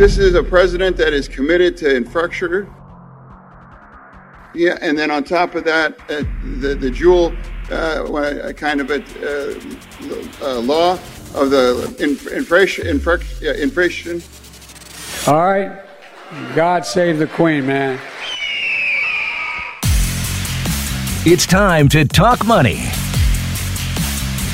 This is a president that is committed to infrastructure. Yeah, and then on top of that, uh, the, the dual uh, kind of a uh, uh, law of the inflation. inflation. All right. God save the Queen, man. It's time to talk money.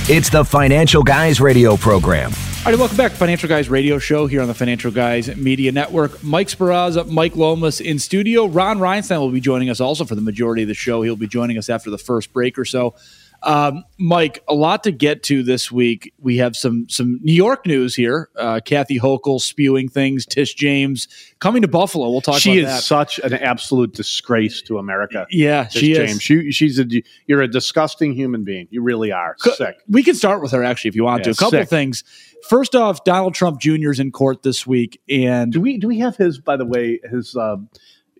It's the Financial Guys Radio program all right, welcome back to Financial Guys Radio Show here on the Financial Guys Media Network. Mike Sparaza, Mike Lomas in studio. Ron Reinstein will be joining us also for the majority of the show. He'll be joining us after the first break or so. Um, Mike, a lot to get to this week. We have some some New York news here. Uh, Kathy Hochul spewing things. Tish James coming to Buffalo. We'll talk. She is that. such an absolute disgrace to America. Yeah, Tish she James. is. She, she's a you're a disgusting human being. You really are Co- sick. We can start with her actually if you want yeah, to. A couple sick. things. First off, Donald Trump Jr. is in court this week, and do we do we have his? By the way, his. Uh,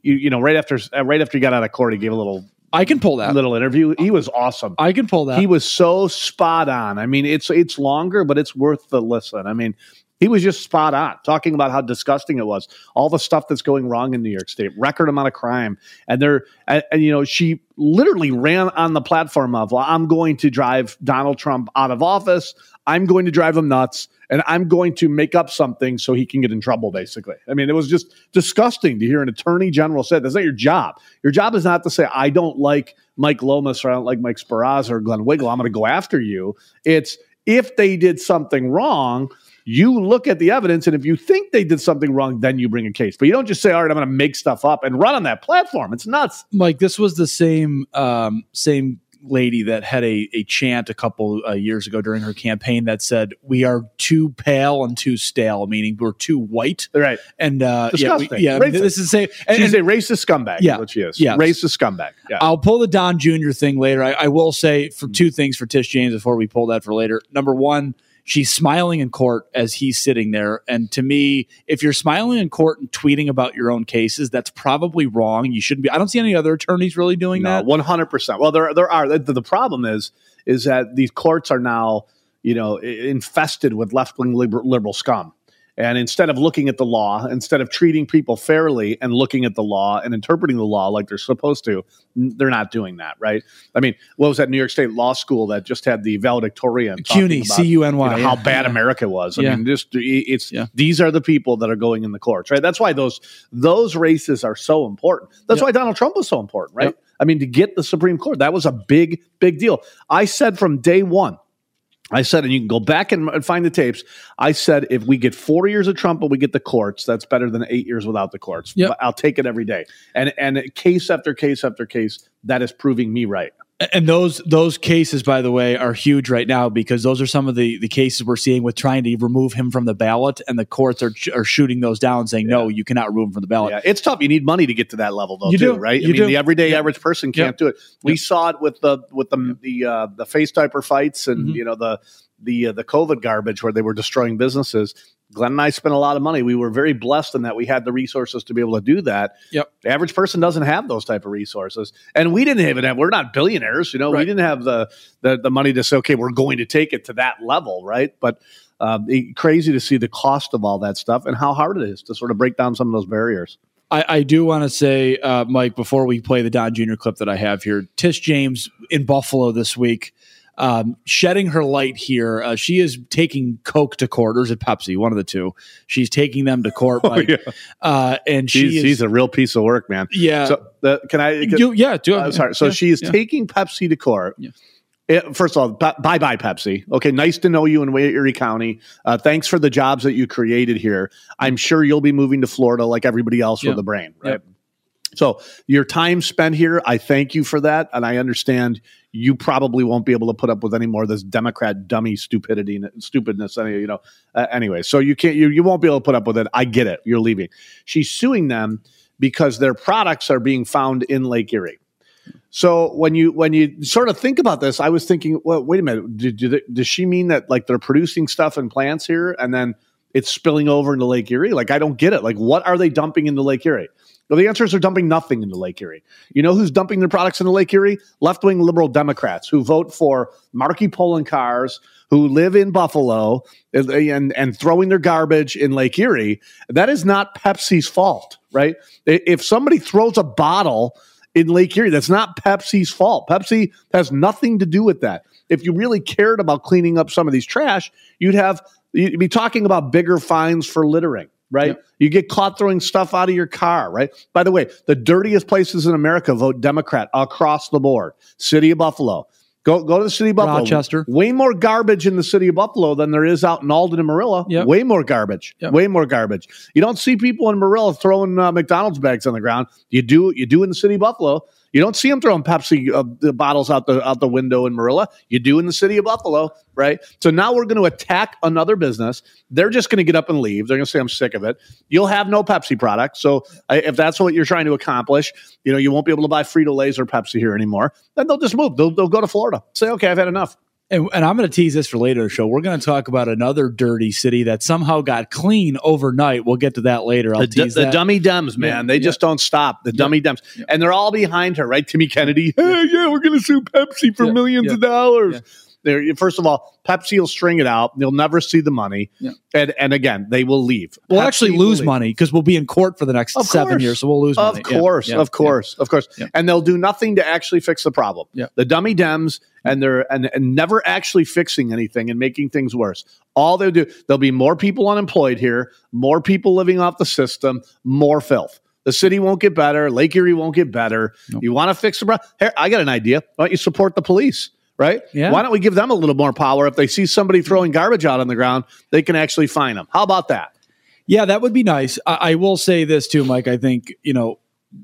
you, you know, right after uh, right after he got out of court, he gave a little I can pull that little interview. He was awesome. I can pull that. He was so spot on. I mean, it's it's longer, but it's worth the listen. I mean, he was just spot on talking about how disgusting it was, all the stuff that's going wrong in New York State, record amount of crime, and they're and, and you know she literally ran on the platform of, well, I'm going to drive Donald Trump out of office. I'm going to drive him nuts and I'm going to make up something so he can get in trouble, basically. I mean, it was just disgusting to hear an attorney general say that's not your job. Your job is not to say, I don't like Mike Lomas or I don't like Mike Sparaza or Glenn Wiggle. I'm going to go after you. It's if they did something wrong, you look at the evidence, and if you think they did something wrong, then you bring a case. But you don't just say, "All right, I'm going to make stuff up and run on that platform." It's nuts. Mike, this was the same um, same lady that had a, a chant a couple uh, years ago during her campaign that said, "We are too pale and too stale," meaning we're too white. Right. And uh, Disgusting. yeah, we, yeah this is say and, she's and, a racist scumbag. Yeah, what she is. Yeah, racist scumbag. Yeah. I'll pull the Don Jr. thing later. I, I will say for two things for Tish James before we pull that for later. Number one she's smiling in court as he's sitting there. And to me, if you're smiling in court and tweeting about your own cases, that's probably wrong. You shouldn't be. I don't see any other attorneys really doing no, that. One hundred percent. Well, there there are. The, the problem is is that these courts are now you know infested with left wing liberal, liberal scum. And instead of looking at the law, instead of treating people fairly and looking at the law and interpreting the law like they're supposed to, they're not doing that, right? I mean, what was that New York State Law School that just had the valedictorian? CUNY, C U N Y. How bad yeah. America was. I yeah. mean, just it's yeah. these are the people that are going in the courts, right? That's why those those races are so important. That's yep. why Donald Trump was so important, right? Yep. I mean, to get the Supreme Court, that was a big, big deal. I said from day one I said, and you can go back and find the tapes. I said, if we get four years of Trump, and we get the courts, that's better than eight years without the courts. Yep. I'll take it every day. And and case after case after case, that is proving me right. And those those cases, by the way, are huge right now because those are some of the, the cases we're seeing with trying to remove him from the ballot, and the courts are are shooting those down, saying yeah. no, you cannot remove him from the ballot. Yeah, it's tough. You need money to get to that level, though. You too, do, right? You I mean, do. the everyday yep. average person can't do it. We saw it with the with the the uh, the face diaper fights, and Mm-hmm. you know the the uh, the COVID garbage where they were destroying businesses. Glenn and I spent a lot of money. We were very blessed in that we had the resources to be able to do that. Yep. The average person doesn't have those type of resources, and we didn't even have. We're not billionaires, you know. Right. We didn't have the, the the money to say, okay, we're going to take it to that level, right? But um, it, crazy to see the cost of all that stuff and how hard it is to sort of break down some of those barriers. I, I do want to say, uh, Mike, before we play the Don Jr. clip that I have here, Tish James in Buffalo this week um, shedding her light here. Uh, she is taking Coke to court, or is it Pepsi? One of the two. She's taking them to court, Oh, Mike. yeah. uh, and She's, she is, she's a real piece of work, man. yeah. So the, can I? Yeah, do uh, sorry. So yeah, she is yeah. taking Pepsi to court. First of all, bye bye Pepsi. Okay, nice to know you in Way- Erie County. Uh, thanks for the jobs that you created here. I'm sure you'll be moving to Florida like everybody else Yeah. with a brain, right? Yep. So your time spent here, I thank you for that, and I understand you probably won't be able to put up with any more of this Democrat dummy stupidity, and stupidness. Any, you know, uh, anyway. So you can't, you you won't be able to put up with it. I get it. You're leaving. She's suing them because their products are being found in Lake Erie. So when you when you sort of think about this, I was thinking, well, wait a minute, did, did it- does she mean that like they're producing stuff in plants here and then it's spilling over into Lake Erie? Like I don't get it. Like what are they dumping into Lake Erie? Well, the answer is they're dumping nothing into Lake Erie. You know who's dumping their products into Lake Erie? Left wing liberal Democrats who vote for Marky Poloncarz, who live in Buffalo and, and, throwing their garbage in Lake Erie. That is not Pepsi's fault, right? If somebody throws a bottle in Lake Erie, that's not Pepsi's fault. Pepsi has nothing to do with that. If you really cared about cleaning up some of these trash, you'd have you'd be talking about bigger fines for littering right? You get caught throwing stuff out of your car, right? By the way, the dirtiest places in America vote Democrat across the board. City of Buffalo. Go go to the city of Buffalo. Rochester. Way more garbage in the city of Buffalo than there is out in Alden and Marilla. Yep. Way more garbage. Yep. Way more garbage. You don't see people in Marilla throwing uh, McDonald's bags on the ground. You do. You do in the city of Buffalo. You don't see them throwing Pepsi uh, the bottles out the out the window in Marilla. You do in the city of Buffalo, right? So now we're going to attack another business. They're just going to get up and leave. They're going to say, "I'm sick of it." You'll have no Pepsi product. So I, if that's what you're trying to accomplish, you know, you won't be able to buy Frito Lay's or Pepsi here anymore. Then they'll just move. They'll, they'll go to Florida. Say, "Okay, I've had enough." And, and I'm going to tease this for later in the show. We're going to talk about another dirty city that somehow got clean overnight. We'll get to that later. I'll The, tease the that. dummy Dems, man, Yeah, they yeah. just don't stop. The dummy Dems, and they're all behind her, right? Timmy Kennedy, hey, yeah, we're going to sue Pepsi for Yeah, millions yeah, of dollars. They're, first of all, Pepsi will string it out. They'll never see the money, Yeah. and and again, they will leave. We'll Pepsi actually lose money because we'll be in court for the next Of seven course. years. So we'll lose Of money. Yeah, course, yeah, of course, of course. And they'll do nothing to actually fix the problem. Yeah. The dummy Dems and they're and, and never actually fixing anything and making things worse. All they'll do, there'll be more people unemployed here, more people living off the system, more filth. The city won't get better. Lake Erie won't get better. You want to fix the problem? Here, I got an idea. Why don't you support the police? Right? Yeah. Why don't we give them a little more power? If they see somebody throwing garbage out on the ground, they can actually fine them. How about that? Yeah, that would be nice. I, I will say this too, Mike. I think you know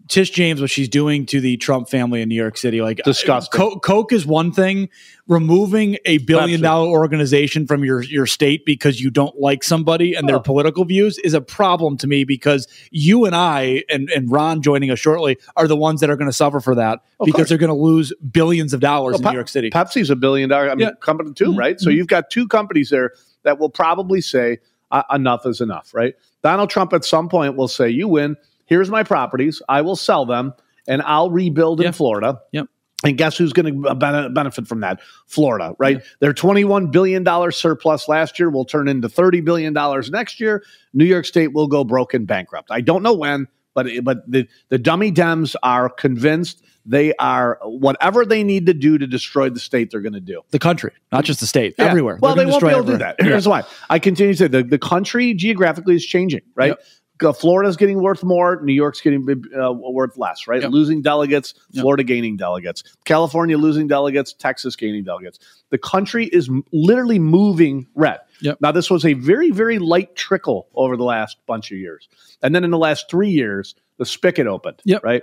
Tish James, what she's doing to the Trump family in New York City, like Disgusting. Co- Coke is one thing. Removing a billion dollar organization from your your state because you don't like somebody and their Oh. political views is a problem to me. Because you and I and and Ron joining us shortly are the ones that are going to suffer for that Of because course. they're going to lose billions of dollars in Well, New York City. Pepsi's a billion dollar I mean, Yeah. company too, Mhm. right? So you've got two companies there that will probably say uh, enough is enough, right? Donald Trump at some point will say, "You win. Here's my properties. I will sell them, and I'll rebuild in Yep. Florida." Yep. And guess who's going to uh, benefit from that? Florida, right? Their $21 billion surplus last year will turn into $30 billion next year. New York State will go broke and bankrupt. I don't know when, but, but the, the dummy Dems are convinced they are whatever they need to do to destroy the state, they're going to do. the country, not just the state, Yeah. everywhere. Well, they won't be able to do that. Here's why. I continue to say the, the country geographically is changing, right? Yep. Uh, Florida's getting worth more. New York's getting uh, worth less, right? Yep. Losing delegates, Yep. Florida gaining delegates, California losing delegates, Texas gaining delegates. The country is m- literally moving red. Yep. Now, this was a very, very light trickle over the last bunch of years. And then in the last three years, the spigot opened, Yep. right?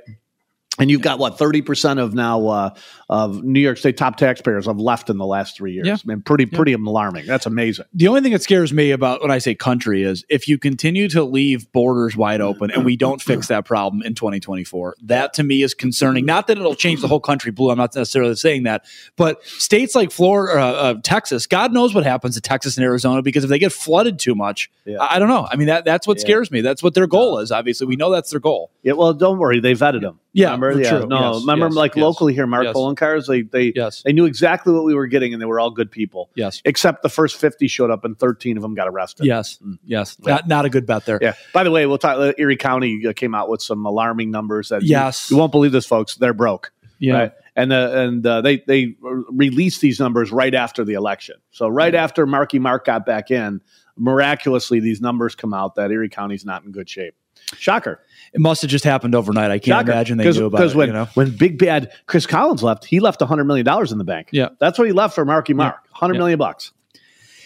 And you've got what thirty percent of now uh, of New York State top taxpayers have left in the last three years. Yeah. I mean, pretty pretty alarming. That's amazing. The only thing that scares me about when I say country is if you continue to leave borders wide open and we don't fix that problem in 2024, that to me is concerning. Not that it'll change the whole country blue. I'm not necessarily saying that, but states like Florida, uh, uh, Texas, God knows what happens to Texas and Arizona because if they get flooded too much, Yeah. I, I don't know. I mean, that that's what Yeah. scares me. That's what their goal is. Obviously, we know that's their goal. Yeah, well, don't worry, they vetted them. Yeah, remember? true. Yeah, no, Yes, remember, yes, like yes. locally here, Mark Yes. Poloncarz, they they Yes. they knew exactly what we were getting, and they were all good people. Yes. Except the first fifty showed up, and thirteen of them got arrested. Yes. Yes. Not, not a good bet there. Yeah. By the way, we'll talk. uh, Erie County uh, came out with some alarming numbers that you- Yes. you, won't believe this, folks. They're broke. Yeah. Right? And uh, and uh, they they released these numbers right after the election. So right after Marky Mark got back in, miraculously these numbers come out that Erie County's not in good shape. Shocker. It must have just happened overnight. I can't Shocker. imagine they knew about it. when you know? when big bad Chris Collins left, he left hundred million dollars in the bank. Yeah. that's what he left for Marky Mark. Hundred Yeah. million bucks.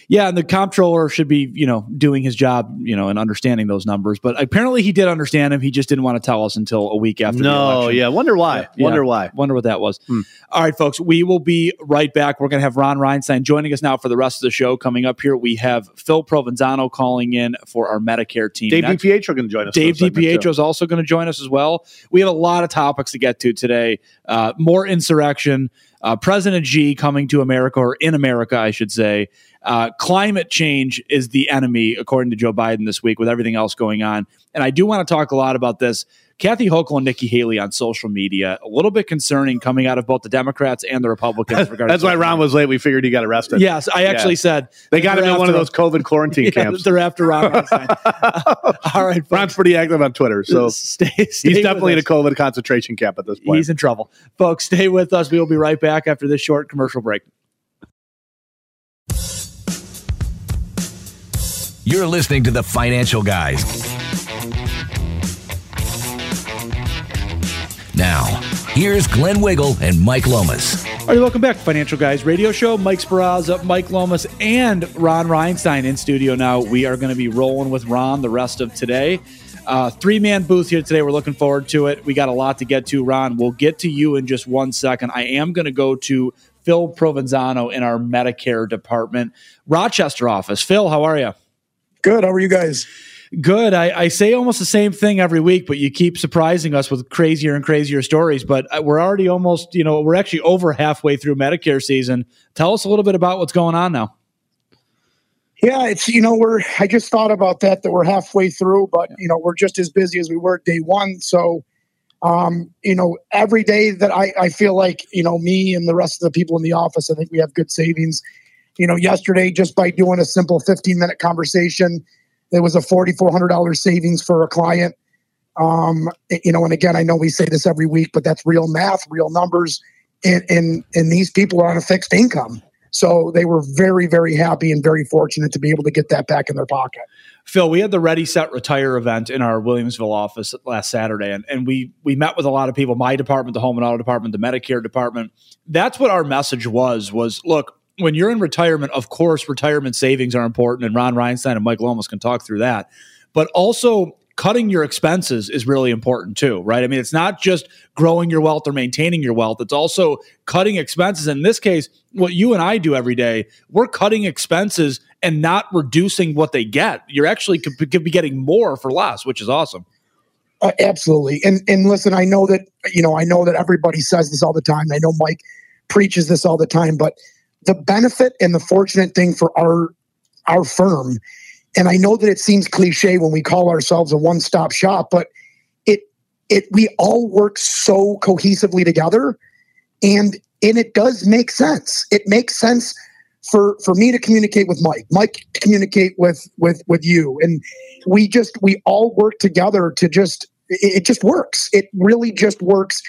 Yeah, and the comptroller should be, you know, doing his job, you know, and understanding those numbers. But apparently, he did understand him. He just didn't want to tell us until a week after. the No, yeah. Wonder why. Yeah. Wonder why. Wonder what that was. All right, folks, we will be right back. We're going to have Ron Reinstein joining us now for the rest of the show. Coming up here, we have Phil Provenzano calling in for our Medicare team. Dave Next- DiPietro can join us. Dave DiPietro is also going to join us as well. We have a lot of topics to get to today. Uh, more insurrection, uh, President Xi coming to America, or in America, I should say. Uh, climate change is the enemy, according to Joe Biden this week, with everything else going on. And I do want to talk a lot about this. Kathy Hochul and Nikki Haley on social media, a little bit concerning coming out of both the Democrats and the Republicans. regarding That's why Ron was late. We figured he got arrested. Yes, I actually Yeah. said They got him in one of those COVID quarantine Yeah, camps. They're after Ron. All right, folks. Ron's pretty active on Twitter, so stay, stay he's definitely in a. COVID concentration camp at this point. He's in trouble. Folks, stay with us. We will be right back after this short commercial break. You're listening to the Financial Guys. Now, here's Glenn Wiggle and Mike Lomas. All right, welcome back to Financial Guys Radio Show. Mike Sparaza, Mike Lomas, and Ron Reinstein in studio now. We are going to be rolling with Ron the rest of today. Uh, Three man booth here today. We're looking forward to it. We got a lot to get to, Ron. We'll get to you in just one second. I am going to go to Phil Provenzano in our Medicare department, Rochester office. Phil, how are you? Good. How are you guys? Good. I, I say almost the same thing every week, but you keep surprising us with crazier and crazier stories. But uh, we're already almost, you know, we're actually over halfway through Medicare season. Tell us a little bit about what's going on now. Yeah, it's you know we're. I just thought about that that we're halfway through, but you know we're just as busy as we were day one. So, um, you know, every day that I I feel like you know me and the rest of the people in the office, I think we have good savings. You know, yesterday just by doing a simple fifteen minute conversation, it was a forty four hundred dollars savings for a client. Um, you know, and again, I know we say this every week, but that's real math, real numbers, and and and these people are on a fixed income. So they were very, very happy and very fortunate to be able to get that back in their pocket. Phil, we had the Ready Set Retire event in our Williamsville office last Saturday, and, and we we met with a lot of people. My department, the home and auto department, the Medicare department. That's what our message was. Was look, when you're in retirement, of course, retirement savings are important, and Ron Reinstein and Mike Lomas can talk through that. But also, cutting your expenses is really important too, right? I mean, it's not just growing your wealth or maintaining your wealth; it's also cutting expenses. In this case, what you and I do every day, we're cutting expenses and not reducing what they get. You're actually could, be getting more for less, which is awesome. Uh, absolutely. And and listen, I know that you know I know that everybody says this all the time. I know Mike preaches this all the time, but the benefit and the fortunate thing for our our firm, and I know that it seems cliche when we call ourselves a one stop shop, but it it we all work so cohesively together, and and it does make sense. It makes sense for for me to communicate with Mike, Mike to communicate with with with you, and we just we all work together to just it, it just works. It really just works,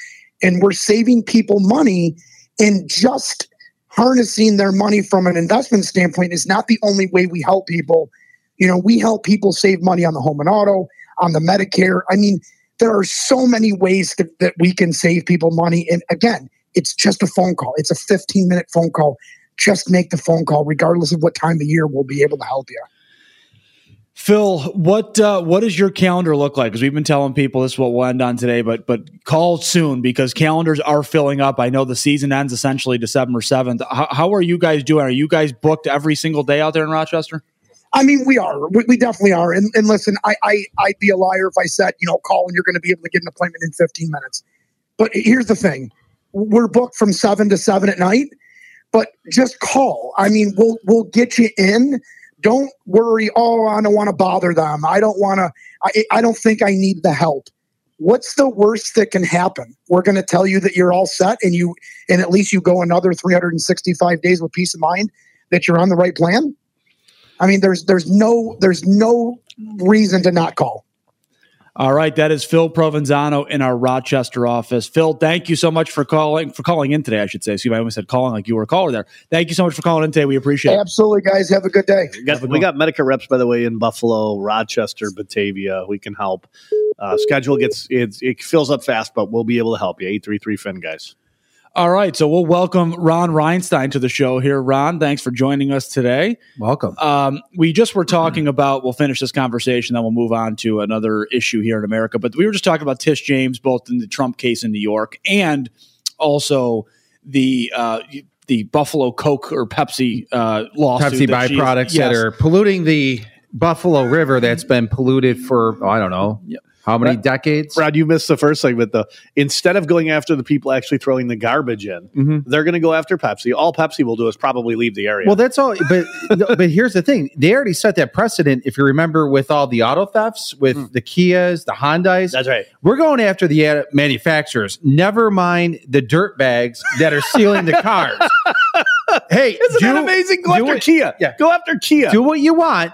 and we're saving people money, and just harnessing their money from an investment standpoint is not the only way we help people. You know, we help people save money on the home and auto, on the Medicare. I mean, there are so many ways that, that we can save people money. And again, it's just a phone call. It's a 15 minute phone call. Just make the phone call, regardless of what time of year, we'll be able to help you. Phil, what uh, what does your calendar look like? Because we've been telling people this is what we'll end on today, but but call soon because calendars are filling up. I know the season ends essentially December seventh. How, how are you guys doing? Are you guys booked every single day out there in Rochester? I mean, we are. We, we definitely are. And, and listen, I, I, I'd be a liar if I said, you know, call and you're going to be able to get an appointment in 15 minutes. But here's the thing we're booked from seven to seven at night, but just call. I mean, we'll, we'll get you in. Don't worry. Oh, I don't want to bother them. I don't want to, I, I don't think I need the help. What's the worst that can happen? We're going to tell you that you're all set and you, and at least you go another 365 days with peace of mind that you're on the right plan. I mean, there's there's no there's no reason to not call. All right, that is Phil Provenzano in our Rochester office. Phil, thank you so much for calling for calling in today. I should say. Excuse me, I almost said calling like you were a caller there. Thank you so much for calling in today. We appreciate it. Absolutely, guys. Have a good day. We got, we got Medicare reps, by the way, in Buffalo, Rochester, Batavia. We can help. Uh, schedule gets it, it fills up fast, but we'll be able to help you. Eight three three Fin guys. All right, so we'll welcome Ron Reinstein to the show here. Ron, thanks for joining us today. Welcome. Um, we just were talking about. We'll finish this conversation, then we'll move on to another issue here in America. But we were just talking about Tish James, both in the Trump case in New York and also the uh, the Buffalo Coke or Pepsi uh, lawsuit. Pepsi that byproducts yes. that are polluting the Buffalo River that's been polluted for, oh, I don't know, how many decades? Brad, you missed the first segment though. Instead of going after the people actually throwing the garbage in, Mhm. they're going to go after Pepsi. All Pepsi will do is probably leave the area. Well, that's all. But but here's the thing: they already set that precedent. If you remember, with all the auto thefts, with the Kias, the Hondas, that's right. we're going after the manufacturers. Never mind the dirt bags that are stealing the cars. hey, Isn't do- that amazing? Go do after it- Kia. Yeah. Go after Kia. Do what you want,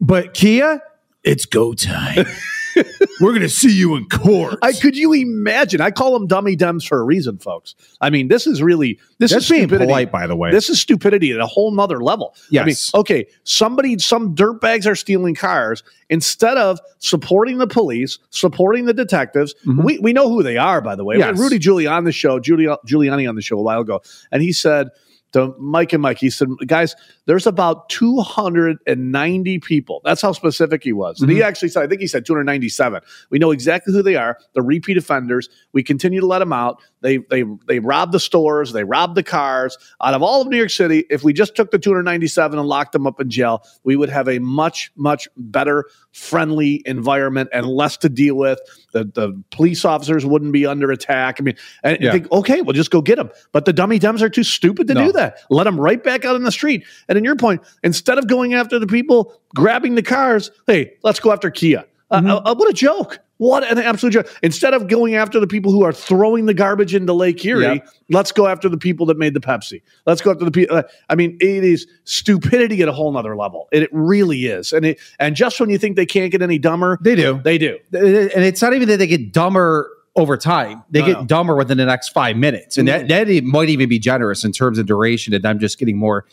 but Kia, it's go time. we're gonna see you in court. I could you imagine? I call them dummy dems for a reason, folks. I mean, this is really this That's is being stupidity. polite, by the way. This is stupidity at a whole nother level. I mean, Yes. okay, somebody, some dirtbags are stealing cars instead of supporting the police, supporting the detectives. We, we know who they are, by the way. We had Mm-hmm. Yes. Rudy Giuliani on the show, Giulia, Giuliani on the show a while ago, and he said to Mike and Mike, he said, guys, there's about 290 people. That's how specific he was. And he mm-hmm. actually said, I think he said 297. We know exactly who they are. The repeat offenders. We continue to let them out. They they they robbed the stores. They robbed the cars. Out of all of New York City, if we just took the 297 and locked them up in jail, we would have a much much better, friendly environment and less to deal with. The the police officers wouldn't be under attack. I mean, and you think, okay, we'll just go get them. But the dummy dems are too stupid to No. do that. Let them right back out in the street. And your point, instead of going after the people grabbing the cars, hey, let's go after Kia. Uh, Mm-hmm. uh, what a joke. What an absolute joke. Instead of going after the people who are throwing the garbage into Lake Erie, Yep. let's go after the people that made the Pepsi. Let's go after the people. I mean, it is stupidity at a whole nother level. It, it really is. And it, and just when you think they can't get any dumber, they do. they do. and it's not even that they get dumber over time; they No, get no. Mm-hmm. dumber within the next five minutes, and that that it might even be generous in terms of duration. And I'm just getting more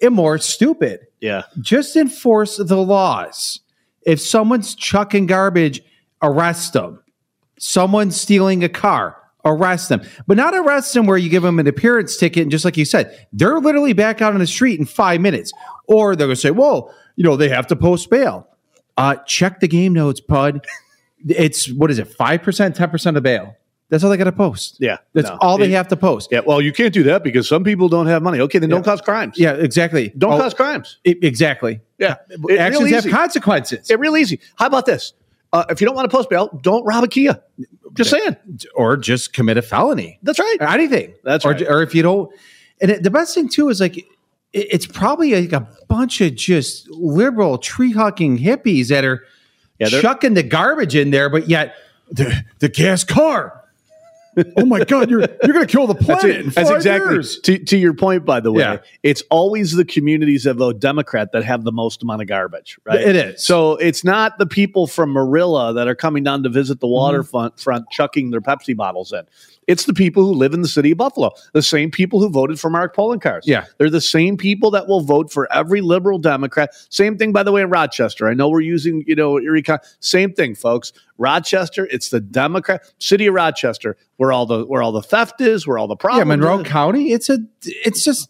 and more stupid. Yeah. Just enforce the laws. If someone's chucking garbage, arrest them. Someone's stealing a car, arrest them. But not arrest them where you give them an appearance ticket. And just like you said, they're literally back out on the street in five minutes. Or they're going to say, well, you know, they have to post bail. Uh, check the game notes, bud. It's what is it, 5%, 10% of bail. That's all they got to post. Yeah. That's No. all they It- have to post. Yeah. Well, you can't do that because some people don't have money. Okay, then don't cause crimes. Yeah, exactly. Don't Oh, cause crimes. e- exactly. Yeah. It- Actions have consequences. It real easy. How about this? Uh, if you don't want to post bail, don't rob a Kia. Just saying. or just commit a felony. That's right. Or anything. That's right. Or if you don't, and it, the best thing too is like it, it's probably like a bunch of just liberal tree hugging hippies that are Yeah, chucking the garbage in there, but yet the the gas car. oh my God, you're you're gonna kill the planet. in That's exactly to, to your point. By the way, Yeah. it's always the communities that vote Democrat that have the most amount of garbage, right? It is. So it's not the people from Marilla that are coming down to visit the Mm-hmm. waterfront front chucking their Pepsi bottles in. It's the people who live in the city of Buffalo, the same people who voted for Mark Poloncarz. Yeah. they're the same people that will vote for every liberal Democrat. Same thing, by the way, in Rochester. I know we're using, you know, Erie County. Same thing, folks. Rochester, it's the Democrat city of Rochester, where all the where all the theft is, where all the problems. Yeah. Monroe is. County. It's a it's just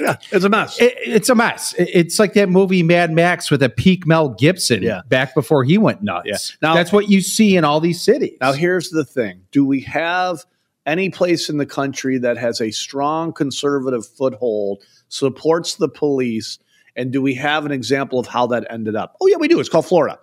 Yeah, it's a mess. it, it's a mess. It- it's like that movie Mad Max with a peak Mel Gibson Yeah. back before he went nuts. Yeah. Now- That's what you see in all these cities. Now, here's the thing: Do we have any place in the country that has a strong conservative foothold, supports the police, and do we have an example of how that ended up? Oh, yeah, we do. It's called Florida.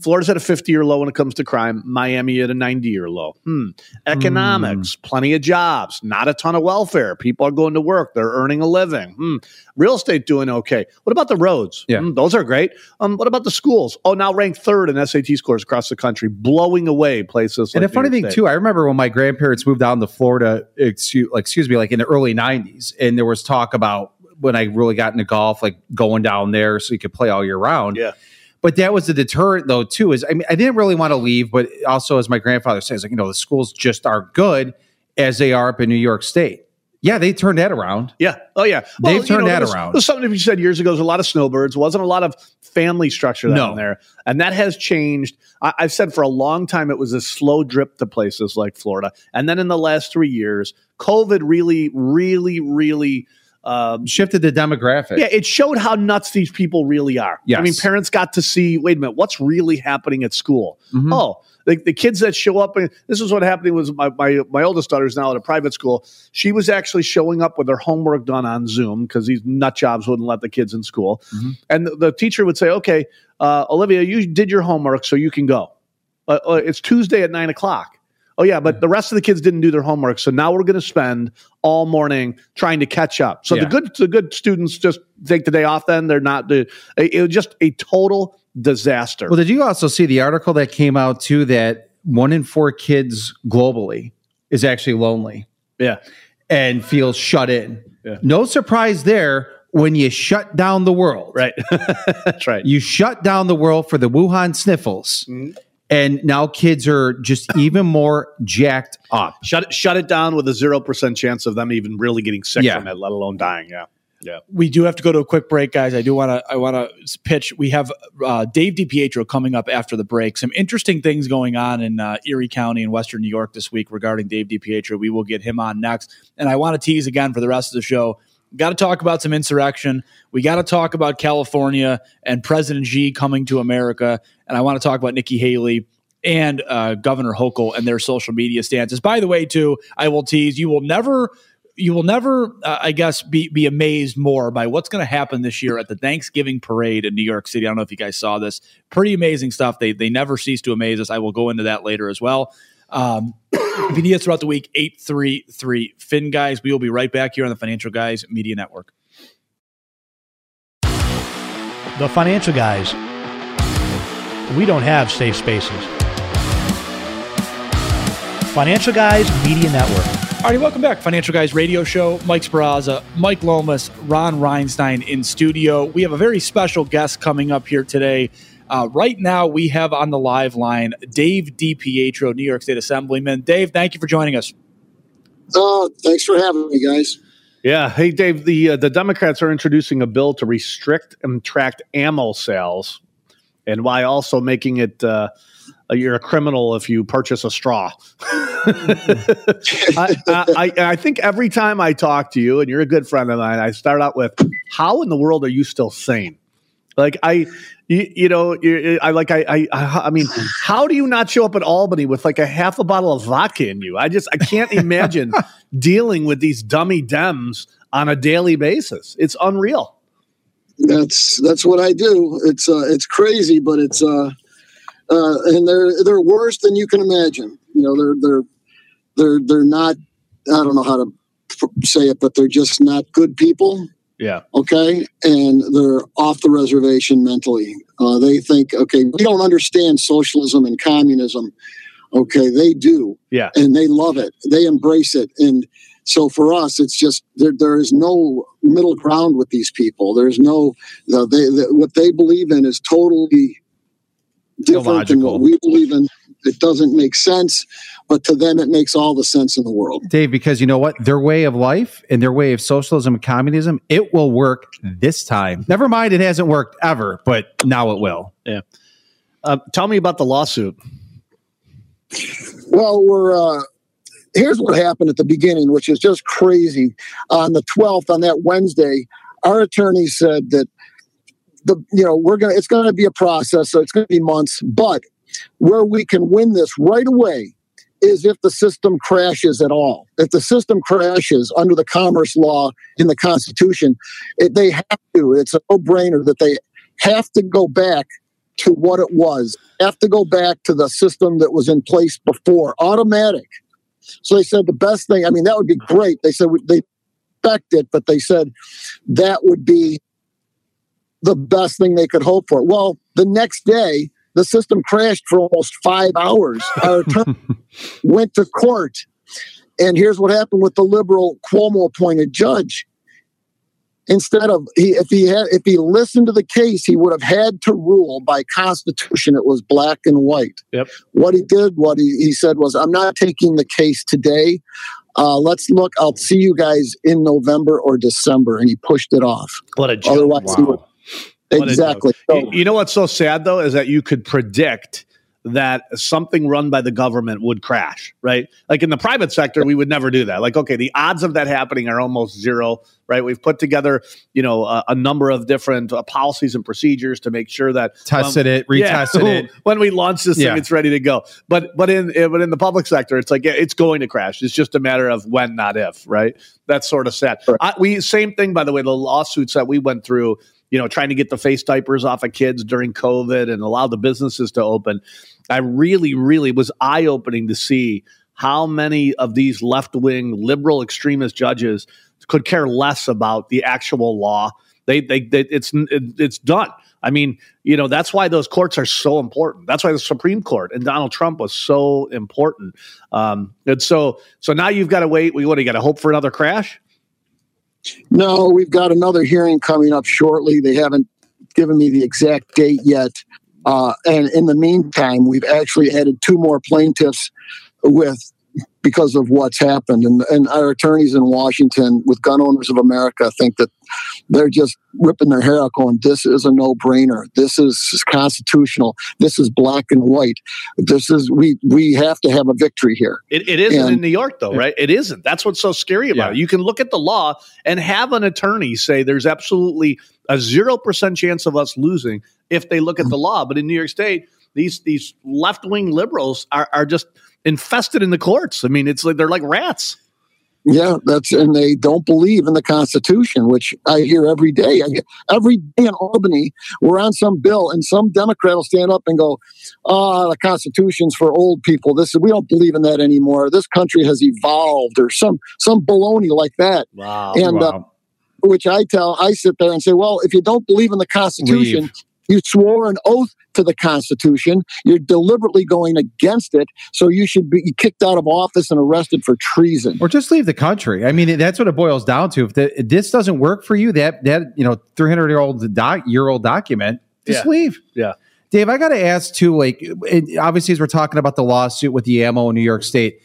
Florida's at a 50 year low when it comes to crime. Miami at a 90 year low. Hmm. Economics, plenty of jobs, not a ton of welfare. People are going to work. They're earning a living. Hmm. Real estate doing okay. What about the roads? Yeah. Hmm, those are great. Um, what about the schools? Oh, now ranked third in SAT scores across the country, blowing away places. And like the funny thing State. too, I remember when my grandparents moved down to Florida, excuse, like, excuse me, like in the early '90s, and there was talk about when I really got into golf, like going down there so you could play all year round. Yeah. But that was the deterrent, though. Too is I mean, I didn't really want to leave, but also as my grandfather says, like you know, the schools just aren't good as they are up in New York State. Yeah, they turned that around. Yeah. Oh, yeah. They've turned there that was- around. There's something you said years ago. There's a lot of snowbirds. Wasn't a lot of family structure down No. there, and that has changed. I, I've said for a long time it was a slow drip to places like Florida, and then in the last three years, COVID really, really, really. Um, Shifted the demographic. yeah, it showed how nuts these people really are. Yes. I mean, parents got to see, wait a minute, what's really happening at school? Mhm. Oh, the, the kids that show up, and this is what happened was my, my, my oldest daughter is now at a private school. She was actually showing up with her homework done on Zoom because these nut jobs wouldn't let the kids in school. Mhm. And the, the teacher would say, okay, uh, Olivia, you did your homework, so you can go. Uh, uh, it's Tuesday at nine o'clock. Oh yeah, but the rest of the kids didn't do their homework, so now we're going to spend all morning trying to catch up. So Yeah. the good the good students just take the day off. Then they're not. The, it was just a total disaster. Well, did you also see the article that came out too that one in four kids globally is actually lonely yeah, and feels shut in? Yeah. No surprise there when you shut down the world. right. That's right. You shut down the world for the Wuhan sniffles. Mhm. And now kids are just even more jacked up. Shut it, shut it down with a zero percent chance of them even really getting sick Yeah. from it, let alone dying. Yeah, yeah. we do have to go to a quick break, guys. I do want to I want to pitch. We have uh, Dave DiPietro coming up after the break. Some interesting things going on in uh, Erie County and Western New York this week regarding Dave DiPietro. We will get him on next, and I want to tease again for the rest of the show. Got to talk about some insurrection. We got to talk about California and President Xi coming to America, and I want to talk about Nikki Haley and uh, Governor Hochul and their social media stances. By the way, too, I will tease you will never you will never, uh, I guess, be be amazed more by what's going to happen this year at the Thanksgiving parade in New York City. I don't know if you guys saw this. Pretty amazing stuff. They they never cease to amaze us. I will go into that later as well. Um, if you need us throughout the week, eight three three Fin guys. We will be right back here on the Financial Guys Media Network. The financial guys, we don't have safe spaces. Financial Guys Media Network. All righty, welcome back. Financial Guys Radio Show. Mike Sparaza, Mike Lomas, Ron Reinstein in studio. We have a very special guest coming up here today. Uh, right now, we have on the live line Dave DiPietro, New York State Assemblyman. Dave, thank you for joining us. Oh, thanks for having me, guys. Yeah. Hey, Dave. The uh, the Democrats are introducing a bill to restrict and track ammo sales, and why also making it uh, you're a criminal if you purchase a straw. I, I, I think every time I talk to you, and you're a good friend of mine, I start out with, "How in the world are you still sane?" Like I, you, you know, I like I, I, I mean, how do you not show up at Albany with like a half a bottle of vodka in you? I just I can't imagine dealing with these dummy Dems on a daily basis. It's unreal. That's that's what I do. It's uh, it's crazy, but it's uh, uh, and they're they're worse than you can imagine. You know, they're they're they're they're not. I don't know how to say it, but they're just not good people. Yeah. Okay, and they're off the reservation mentally. Uh, they think, okay, we don't understand socialism and communism. Okay, they do. Yeah. and they love it. They embrace it, and so for us, it's just there. There is no middle ground with these people. There's no the, they the, what they believe in is totally different than what we believe in. It doesn't make sense, but to them, it makes all the sense in the world. Dave, because you know what? Their way of life and their way of socialism and communism, it will work this time. Never mind, it hasn't worked ever, but now it will. Yeah. Uh, tell me about the lawsuit. Well, we're uh, here's what happened at the beginning, which is just crazy. On the 12th, on that Wednesday, our attorney said that the you know we're gonna it's gonna be a process, so it's gonna be months, but where we can win this right away is if the system crashes at all. If the system crashes under the commerce law in the Constitution, it, they have to. It's a no-brainer that they have to go back to what it was. Have to go back to the system that was in place before, automatic. So they said the best thing. I mean, that would be great. They said they expect it, but they said that would be the best thing they could hope for. Well, the next day, the system crashed for almost five hours. Our attorney went to court, and here's what happened with the liberal Cuomo appointed judge instead of he if he had if he listened to the case he would have had to rule by constitution it was black and white Yep. what he did what he, he said was i'm not taking the case today uh, let's look. I'll see you guys in November or December, and he pushed it off. What a joke! Otherwise, he would- What a exactly. joke. You, you know what's so sad though is that you could predict that something run by the government would crash, right? Like in the private sector, we would never do that. Like, okay, the odds of that happening are almost zero, right? We've put together, you know, a, a number of different uh, policies and procedures to make sure that Tested it, yeah, retested it. when we launch this Yeah. thing, it's ready to go. But but in but in the public sector, it's like yeah, it's going to crash. It's just a matter of when, not if, right? That's sort of sad. I, we same thing, by the way. The lawsuits that we went through, you know, trying to get the face diapers off of kids during COVID and allow the businesses to open. I really, really was eye opening to see how many of these left wing liberal extremist judges could care less about the actual law. They, they, they it's it, it's done. I mean, you know, that's why those courts are so important. That's why the Supreme Court and Donald Trump was so important. Um, and so, so now you've got to wait. We what? You got to hope for another crash. No, we've got another hearing coming up shortly. They haven't given me the exact date yet. Uh, and in the meantime, we've actually added two more plaintiffs with because of what's happened. And, and our attorneys in Washington with Gun Owners of America think that they're just ripping their hair out going, this is a no brainer. This is constitutional. This is black and white. This is, we, we have to have a victory here. It, it isn't And- in New York, though, right? It isn't. That's what's so scary about it. You can look at the law and have an attorney say there's absolutely a zero percent chance of us losing if they look at the law. But in New York State, these these left wing liberals are, are just infested in the courts. I mean, it's like they're like rats. Yeah, that's and they don't believe in the Constitution, which I hear every day. I get, every day in Albany, we're on some bill, and some Democrat will stand up and go, "Ah, the Constitution's for old people. This we don't believe in that anymore. This country has evolved," or some some baloney like that. Wow. And uh, which I tell, I sit there and say, "Well, if you don't believe in the Constitution." Leave. You swore an oath to the Constitution. You're deliberately going against it, so you should be kicked out of office and arrested for treason. or just leave the country. I mean, that's what it boils down to. If the, if this doesn't work for you, that that you know, three hundred year old doc, year old document, just Yeah. leave. Yeah. Dave, I got to ask too. Like, it, obviously, as we're talking about the lawsuit with the ammo in New York State,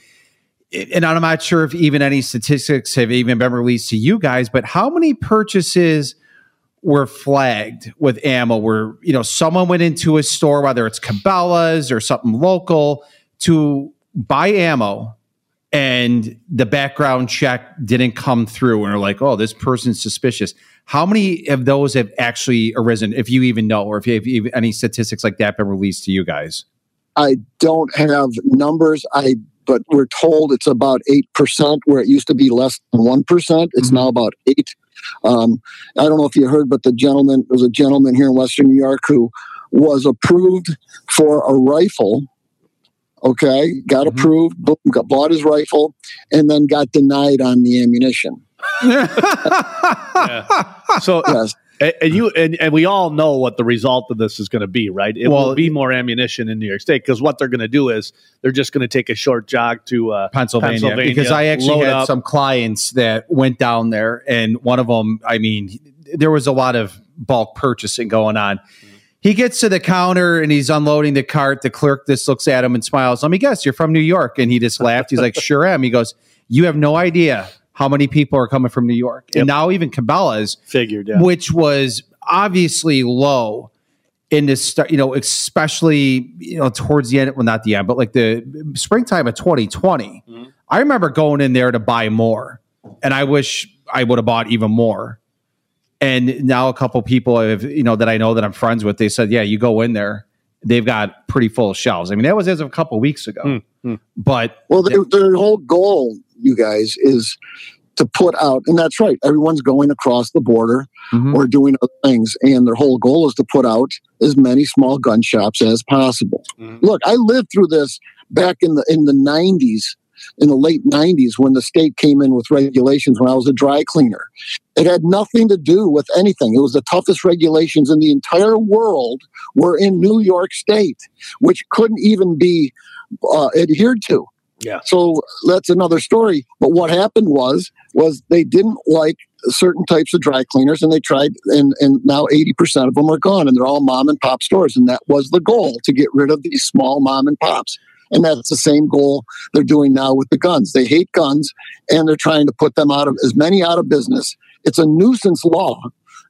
it- and I'm not sure if even any statistics have even been released to you guys, but how many purchases were flagged with ammo where you know someone went into a store, whether it's Cabela's or something local, to buy ammo, and the background check didn't come through, and are like, "Oh, this person's suspicious." How many of those have actually arisen, if you even know, or if you have even any statistics like that been released to you guys? I don't have numbers. I but we're told it's about eight percent, where it used to be less than one percent. It's mm-hmm. now about eight. Um, I don't know if you heard, but the gentleman there was a gentleman here in Western New York who was approved for a rifle. Okay, got approved, boom, got, bought his rifle, and then got denied on the ammunition. yeah. So Yes. And, and you and, and we all know what the result of this is going to be, right? It Well, will be more ammunition in New York State because what they're going to do is they're just going to take a short jog to uh, Pennsylvania, because I actually had up. some clients that went down there, and one of them, I mean, there was a lot of bulk purchasing going on. He gets to the counter and he's unloading the cart. The clerk just looks at him and smiles. Let me guess, you're from New York. And he just laughed. He's like, Sure am. He goes, You have no idea how many people are coming from New York. And now even Cabela's, figured, yeah. which was obviously low in this start, you know, especially you know towards the end, well, not the end, but like the springtime of 2020. Mm-hmm. I remember going in there to buy more, and I wish I would have bought even more. And now a couple people have, you know, that I know that I'm friends with, they said, yeah, you go in there, they've got pretty full shelves. I mean, that was as of a couple weeks ago, hmm, hmm. but Well, their, their whole goal, you guys, is to put out, and that's right. Everyone's going across the border Mhm. or doing other things, and their whole goal is to put out as many small gun shops as possible. Look, I lived through this back in the in the '90s, in the late '90s, when the state came in with regulations. When I was a dry cleaner, it had nothing to do with anything. It was the toughest regulations in the entire world were in New York State, which couldn't even be uh, adhered to. Yeah. So that's another story. But what happened was was they didn't like certain types of dry cleaners, and they tried, and and now eighty percent of them are gone, and they're all mom and pop stores, and that was the goal to get rid of these small mom and pops. And that's the same goal they're doing now with the guns. They hate guns and they're trying to put them out of as many out of business. It's a nuisance law.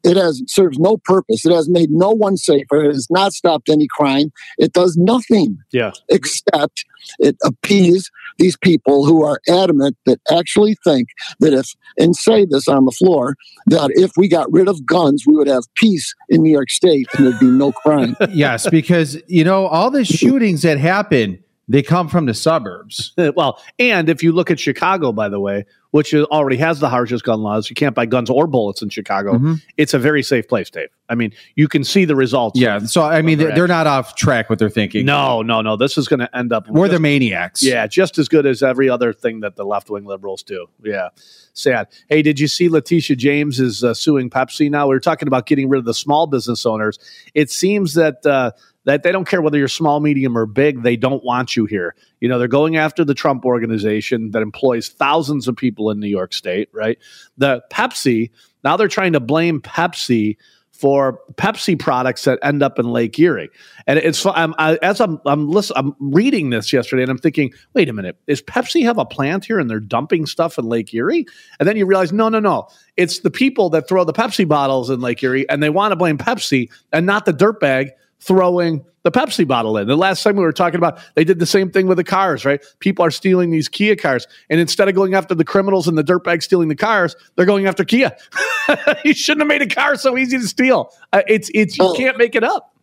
It has serves no purpose. It has made no one safer. It has not stopped any crime. It does nothing Yeah. except it appease these people who are adamant that actually think that if and say this on the floor that if we got rid of guns we would have peace in New York State and there'd be no crime. yes, because you know all the shootings that happen, they come from the suburbs. well, and if you look at Chicago, by the way, which already has the harshest gun laws, you can't buy guns or bullets in Chicago. Mhm. It's a very safe place, Dave. I mean, you can see the results. Yeah, so I mean they're, they're not off track what they're thinking. No, no, no. This is going to end up. We're the maniacs. Yeah, just as good as every other thing that the left wing liberals do. Yeah, sad. Hey, did you see Letitia James is uh, suing Pepsi now? We were talking about getting rid of the small business owners. It seems that uh, that they don't care whether you're small, medium, or big. They don't want you here. You know, they're going after the Trump organization that employs thousands of people in New York State. Right? The Pepsi now they're trying to blame Pepsi for Pepsi products that end up in Lake Erie. And it's I'm, I, as I'm I'm listen, I'm reading this yesterday, and I'm thinking, wait a minute, is Pepsi have a plant here and they're dumping stuff in Lake Erie? And then you realize, no, no, no, it's the people that throw the Pepsi bottles in Lake Erie, and they want to blame Pepsi and not the dirtbag throwing the Pepsi bottle in. The last time we were talking about, they did the same thing with the cars, right? People are stealing these Kia cars, and instead of going after the criminals and the dirtbags stealing the cars, they're going after Kia. you shouldn't have made a car so easy to steal. Uh, it's it's you Oh. can't make it up.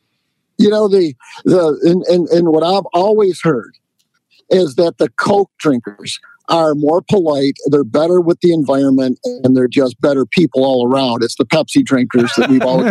you know the the and, and and what I've always heard is that the Coke drinkers are more polite, they're better with the environment, and they're just better people all around. It's the Pepsi drinkers that we've always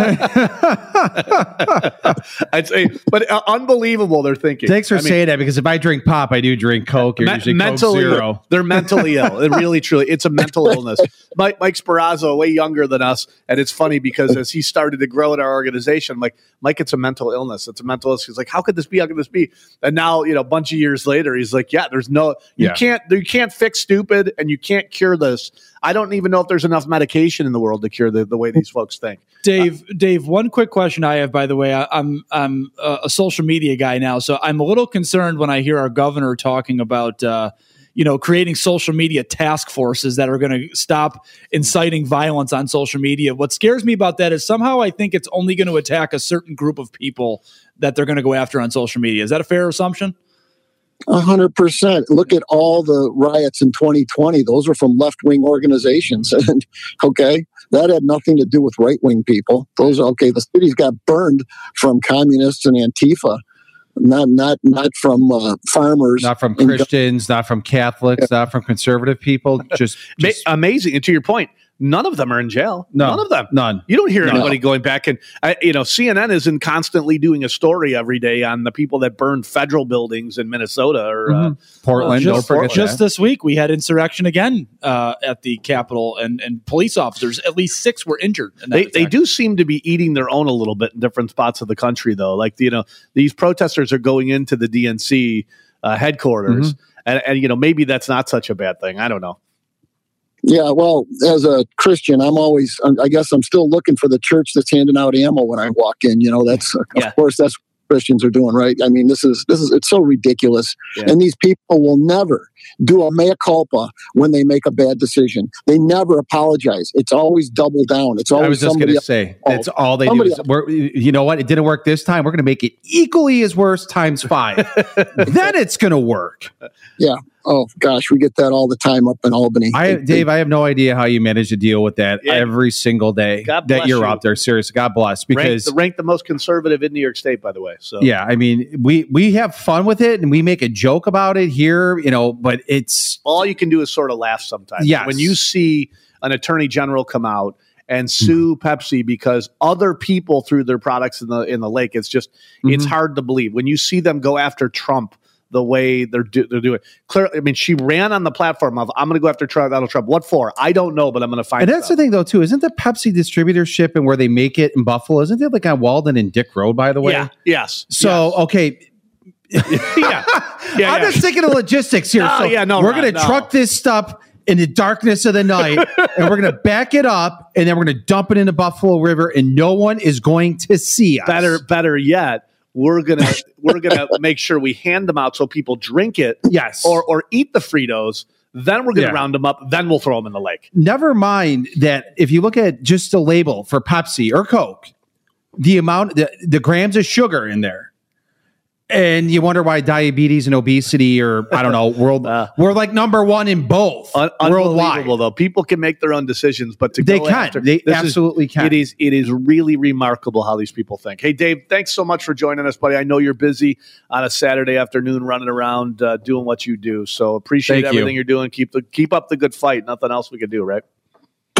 I'd say, but uh, unbelievable. They're thinking. Thanks for I mean, saying that because if I drink pop, I do drink Coke. You're me- usually Coke mentally, Zero. they're mentally ill. It really, truly, it's a mental illness. Mike, Mike Speranza, way younger than us, and it's funny because as he started to grow in our organization, I'm like, Mike, it's a mental illness. It's a mental illness. He's like, how could this be? How could this be? And now, you know, a bunch of years later, he's like, yeah, there's no, you Yeah. can't, you can't fix stupid, and you can't cure this. I don't even know if there's enough medication in the world to cure the, the way these folks think. Dave, Dave, one quick question I have, by the way, I, I'm I'm a, a social media guy now, so I'm a little concerned when I hear our governor talking about, uh, you know, creating social media task forces that are going to stop inciting violence on social media. What scares me about that is somehow I think it's only going to attack a certain group of people that they're going to go after on social media. Is that a fair assumption? A hundred percent. Look at all the riots in 2020. Those were from left wing organizations, and okay, that had nothing to do with right wing people. Those are okay. The cities got burned from communists and Antifa, not not not from uh, farmers. Not from and- Christians, not from Catholics, not from conservative people. Just, just amazing. And to your point, none of them are in jail. No. None of them. none. You don't hear No. anybody going back and I you know CNN isn't constantly doing a story every day on the people that burned federal buildings in Minnesota or uh, Portland, just, don't forget just this week we had insurrection again uh, at the Capitol, and and police officers, at least six, were injured. In they, they do seem to be eating their own a little bit in different spots of the country though like you know these protesters are going into the DNC uh, headquarters and, and you know maybe that's not such a bad thing I don't know Yeah, well, as a Christian, I'm always, um, I guess I'm still looking for the church that's handing out ammo when I walk in. You know, that's, Yeah. of course, that's what Christians are doing, right? I mean, this is, this is, it's so ridiculous. Yeah. And these people will never do a mea culpa when they make a bad decision. They never apologize. It's always double down. It's always I was just somebody going to say that's all they Somebody do. Is, we're, you know what? It didn't work this time. We're going to make it equally as worse times five. then it's going to work. Yeah. Oh gosh, we get that all the time up in Albany. I, They- they- Dave, I have no idea how you manage to deal with that Yeah. every single day God that you're you. out there. Seriously, God bless. Because ranked, ranked the most conservative in New York State by the way so yeah, I mean, we we have fun with it and we make a joke about it here, you know. But it's all you can do is sort of laugh sometimes. Yes. When you see an attorney general come out and sue Pepsi because other people threw their products in the in the lake, it's just it's Mhm. hard to believe. When you see them go after Trump the way they're do, they're doing. Clearly, I mean, she ran on the platform of I'm going to go after Trump, Donald Trump. What for? I don't know, but I'm going to find. and that's out. the thing though too. Isn't the Pepsi distributorship and where they make it in Buffalo? Isn't it like on Walden and Dick Road? By the way, Yeah. Yes. So okay, yes. yeah. Yeah. I'm just thinking of logistics here. So yeah, no, we're going to no. truck this stuff in the darkness of the night, and we're going to back it up, and then we're going to dump it in the Buffalo River, and no one is going to see us. better better yet we're gonna we're gonna make sure we hand them out so people drink it, Yes. or or eat the Fritos. Then we're gonna Yeah. round them up. Then we'll throw them in the lake. Never mind that if you look at just the label for Pepsi or Coke, the amount, the, the grams of sugar in there. And you wonder why diabetes and obesity or I don't know, world we're like number one in both Un- worldwide. unbelievable though. People can make their own decisions, but to They go can. after- They this is- absolutely can. It is it is really remarkable how these people think. Hey Dave, thanks so much for joining us, buddy. I know you're busy on a Saturday afternoon running around uh, doing what you do. So appreciate Thank you. everything you. are doing. Keep the keep up the good fight. Nothing else we can do, right?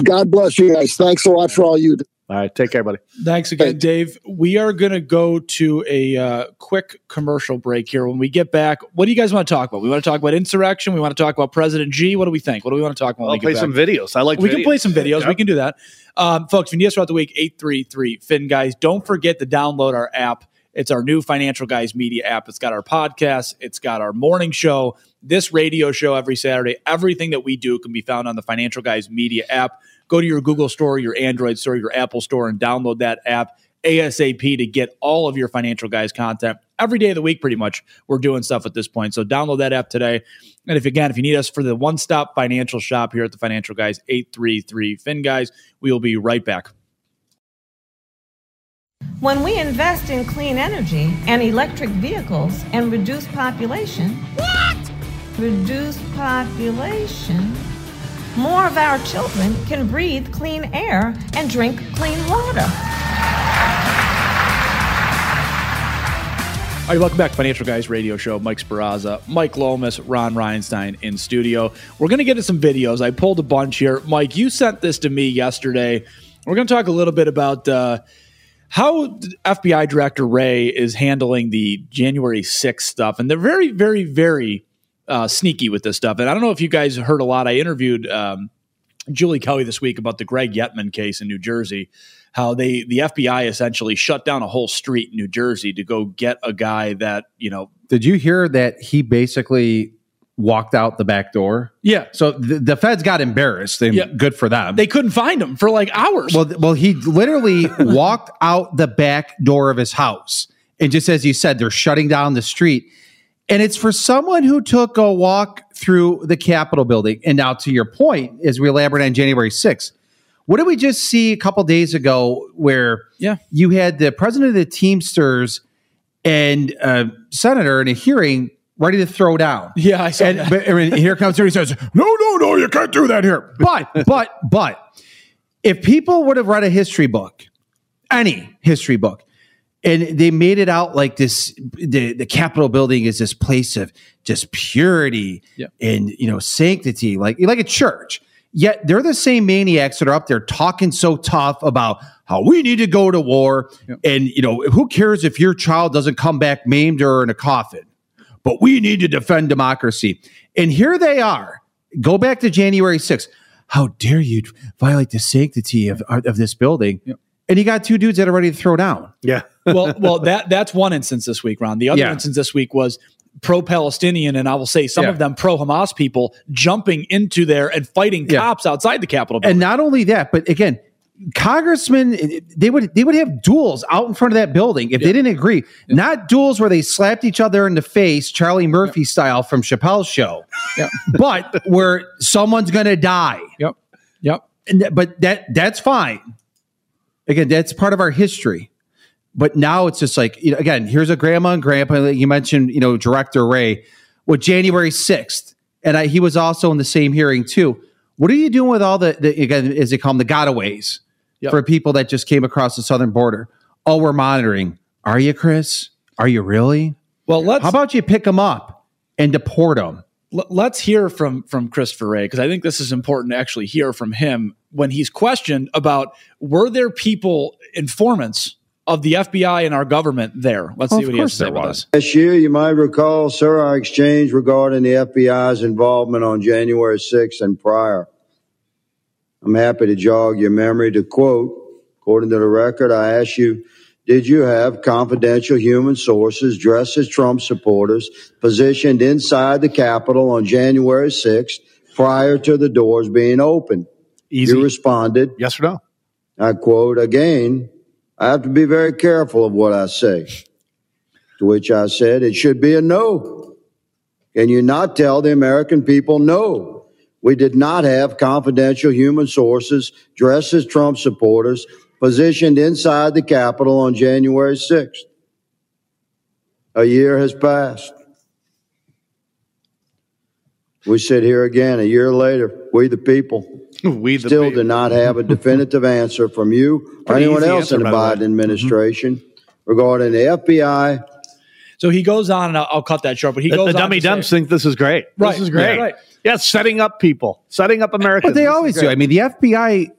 God bless you guys. Thanks a lot for all you do. All right, take care, buddy. Thanks again, Dave. We are going to go to a uh, quick commercial break here. When we get back, what do you guys want to talk about? We want to talk about insurrection. We want to talk about President G. What do we think? What do we want to talk about? I'll we get play back? some videos. I like we can play some videos. Yep. We can do that. Um, folks, if you need us throughout the week, 833 Fin Guys. Don't forget to download our app. It's our new Financial Guys Media app. It's got our podcast, it's got our morning show, this radio show every Saturday. Everything that we do can be found on the Financial Guys Media app. Go to your Google store, your Android store, your Apple store, and download that app ASAP to get all of your Financial Guys content every day of the week, pretty much. We're doing stuff at this point. So download that app today. And if again, if you need us for the one stop financial shop here at the Financial Guys, 833 Fin Guys, we will be right back. When we invest in clean energy and electric vehicles and reduce population, what? Reduce population, more of our children can breathe clean air and drink clean water. All right, welcome back, Financial Guys Radio Show. Mike Speranza, Mike Lomas, Ron Reinstein in studio. We're going to get to some videos. I pulled a bunch here. Mike, you sent this to me yesterday. We're going to talk a little bit about uh, how FBI Director Wray is handling the January 6th stuff. And they're very, very, very uh, sneaky with this stuff. And I don't know if you guys heard a lot. I interviewed um, Julie Kelly this week about the Greg Yetman case in New Jersey. How they the FBI essentially shut down a whole street in New Jersey to go get a guy that you know. Did you hear that he basically walked out the back door? Yeah. So the, the feds got embarrassed and Yeah. good for them. They couldn't find him for like hours. Well, well, he literally walked out the back door of his house, and just as you said, they're shutting down the street, and it's for someone who took a walk through the Capitol building. And now, to your point, as we elaborate on January sixth, what did we just see a couple days ago, where yeah, you had the president of the Teamsters and a senator in a hearing ready to throw down. Yeah, I said. and, that. But, I mean, here comes he says, "No, no, no, you can't do that here." But, but, but, if people would have read a history book, any history book, and they made it out like this, the the Capitol building is this place of just purity Yeah. and you know sanctity, like like a church. Yet they're the same maniacs that are up there talking so tough about how we need to go to war, and you know who cares if your child doesn't come back maimed or in a coffin but we need to defend democracy. And here they are. Go back to January 6th. How dare you violate the sanctity of, of this building? And you got two dudes that are ready to throw down. Yeah. well, well, that that's one instance this week, Ron. The other Yeah. instance this week was pro-Palestinian, and I will say some Yeah. of them pro-Hamas people jumping into there and fighting Yeah. cops outside the Capitol. building. And not only that, but again, congressmen eh, they would they would have duels out in front of that building if they didn't agree. Not duels where they slapped each other in the face, Charlie Murphy style from Chappelle's show. Yeah. but where someone's going to die. Yep. Yep. And that- but that that's fine. Again, that's part of our history. But now it's just like you know, again, here's a grandma and grandpa. You mentioned, you know, director Wray with January sixth, and I, he was also in the same hearing too. What are you doing with all the, the again, as they call them, the gotaways Yep. for people that just came across the southern border? Oh, we're monitoring. Are you, Chris? Are you really? Well, let's How about you pick them up and deport them? L- let's hear from from Christopher Wray because I think this is important to actually hear from him when he's questioned about were there people informants of the FBI and our government there. Let's Well, see of what he has course to say there about was. this. Last year, you might recall, sir, our exchange regarding the FBI's involvement on January 6th and prior. I'm happy to jog your memory to quote, according to the record, I asked you, did you have confidential human sources dressed as Trump supporters positioned inside the Capitol on January 6th prior to the doors being opened? Easy. You responded, Yes or no? I quote again, I have to be very careful of what I say. To which I said, it should be a no. Can you not tell the American people no? We did not have confidential human sources dressed as Trump supporters positioned inside the Capitol on January 6th. A year has passed. We sit here again a year later, we the people. We the still people. do not have a definitive answer from you or Pretty anyone else answer, in the by the way. Biden mm-hmm. administration regarding the FBI. So he goes on, and I'll, I'll cut that short. But he the, goes the on dummy to say- dumps think this is great. Right, This is great. right, right. Yeah, setting up people, setting up Americans. But they This always do. I mean, the FBI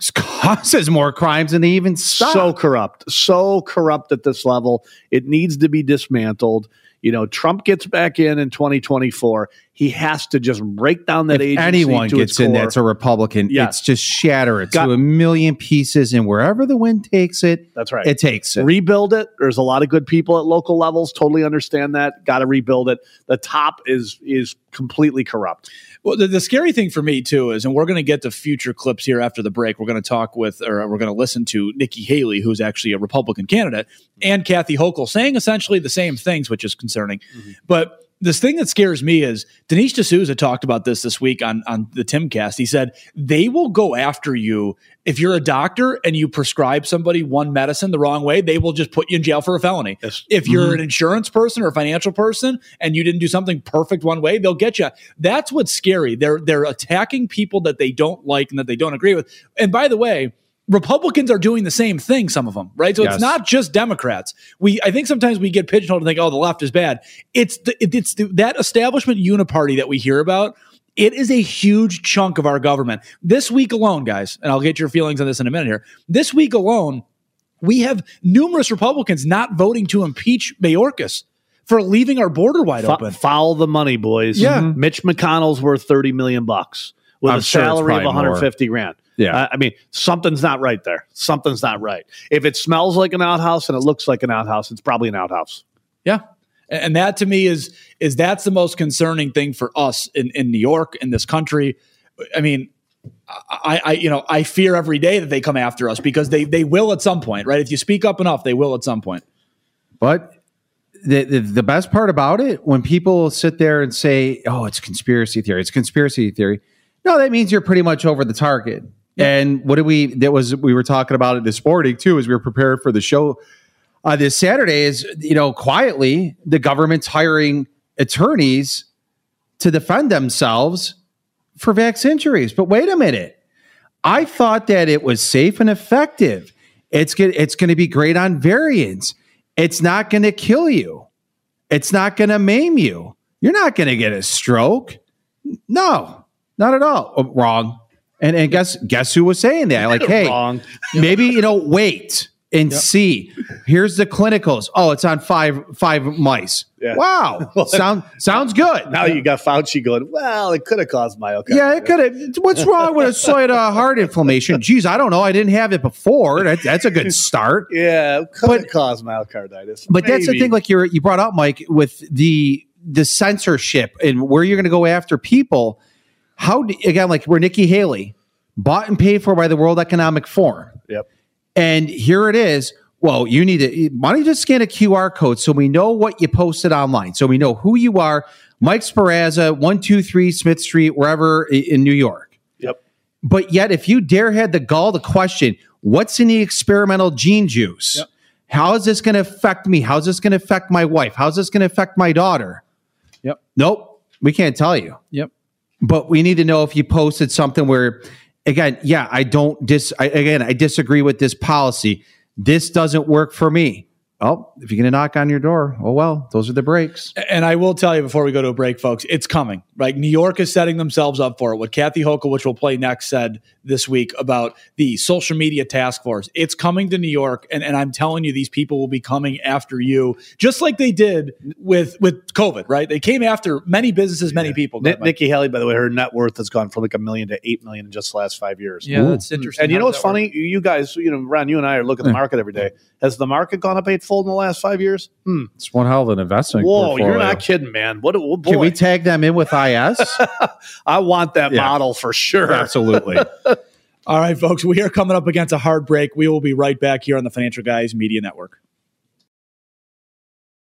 causes more crimes than they even stop. so corrupt, so corrupt at this level. It needs to be dismantled. You know, Trump gets back in in 2024. He has to just break down that if agency. anyone gets its in that's a Republican, Yeah. it's just shatter it Got- to a million pieces, and wherever the wind takes it, That's right. it takes it. rebuild it. There's a lot of good people at local levels. Totally understand that. Got to rebuild it. The top is is completely corrupt. Well, the, the scary thing for me too is, and we're going to get to future clips here after the break. We're going to talk with, or we're going to listen to Nikki Haley, who's actually a Republican candidate, and Kathy Hochul saying essentially the same things, which is concerning. Mm-hmm. But this thing that scares me is Dinesh D'Souza talked about this this week on on the Timcast. He said they will go after you if you're a doctor and you prescribe somebody one medicine the wrong way. They will just put you in jail for a felony. If you're mm-hmm. an insurance person or a financial person and you didn't do something perfect one way, they'll get you. That's what's scary. They're they're attacking people that they don't like and that they don't agree with. And by the way. Republicans are doing the same thing, some of them, right? So Yes. it's not just Democrats. We, I think sometimes we get pigeonholed and think, oh, the left is bad. It's the, it's the, that establishment uniparty that we hear about. It is a huge chunk of our government. This week alone, guys, and I'll get your feelings on this in a minute here. This week alone, we have numerous Republicans not voting to impeach Mayorkas for leaving our border wide Fo- open. follow the money, boys. Yeah. Mm-hmm. Mitch McConnell's worth 30 million bucks with I'm a sure salary of probably more. 150 grand. Yeah. Uh, I mean, something's not right there. Something's not right. If it smells like an outhouse and it looks like an outhouse, it's probably an outhouse. Yeah. And and that to me is is that's the most concerning thing for us in, in New York in this country. I mean, I, I you know I fear every day that they come after us because they they will at some point, right? If you speak up enough, they will at some point. But the, the the best part about it, when people sit there and say, "Oh, it's conspiracy theory," it's conspiracy theory. No, that means you're pretty much over the target. And what did we? That was we were talking about it this morning too, as we were prepared for the show uh, this Saturday. Is you know quietly the government's hiring attorneys to defend themselves for vax injuries. But wait a minute, I thought that it was safe and effective. It's good. It's going to be great on variants. It's not going to kill you. It's not going to maim you. You're not going to get a stroke. No, not at all. Oh, wrong. And and guess guess who was saying that? Like, hey, Wrong. maybe you know, wait and see. Here's the clinicals. Oh, it's on five five mice. Yeah. Wow, sound sounds good. Now you got Fauci going, well, it could have caused myocarditis. Yeah, it could have. What's wrong with a slight uh, heart inflammation? Geez, I don't know. I didn't have it before. That, that's a good start. Yeah, could have caused myocarditis. But that's the thing, like you you brought up, Mike, with the the censorship and where you're going to go after people. How do, again, like we're Nikki Haley bought and paid for by the World Economic Forum, Yep. and here it is. Well, you need to why don't you just scan a QR code so we know what you posted online, so we know who you are. Mike Speranza, one two three Smith Street, wherever in New York. Yep. But yet, if you dare had the gall to question what's in the experimental gene juice, how is this going to affect me? How's this going to affect my wife? How's this going to affect my daughter? Yep. Nope, we can't tell you. Yep. But we need to know if you posted something where, again, yeah, I don't dis. I, again, I disagree with this policy. This doesn't work for me. Oh, if you're going to knock on your door, oh well, those are the breaks. And I will tell you before we go to a break, folks, it's coming. Right, New York is setting themselves up for it. What Kathy Hochul, which we'll play next, said this week about the social media task force. It's coming to New York, and, and I'm telling you, these people will be coming after you, just like they did with with COVID. Right, they came after many businesses, many people. Ni- Nikki Haley, by the way, her net worth has gone from like a million to eight million in just the last five years. Yeah, that's interesting. And you know what's that work? funny? You guys, you know, Ron, you and I are looking at the market every day. Has the market gone up eightfold in the last five years? Hmm. It's one hell of an investment. Whoa, you're not kidding, man. What? a- Oh boy. Can we tag them in with IS? I want that Yeah. model for sure. Absolutely. All right, folks, we are coming up against a hard break. We will be right back here on the Financial Guys Media Network.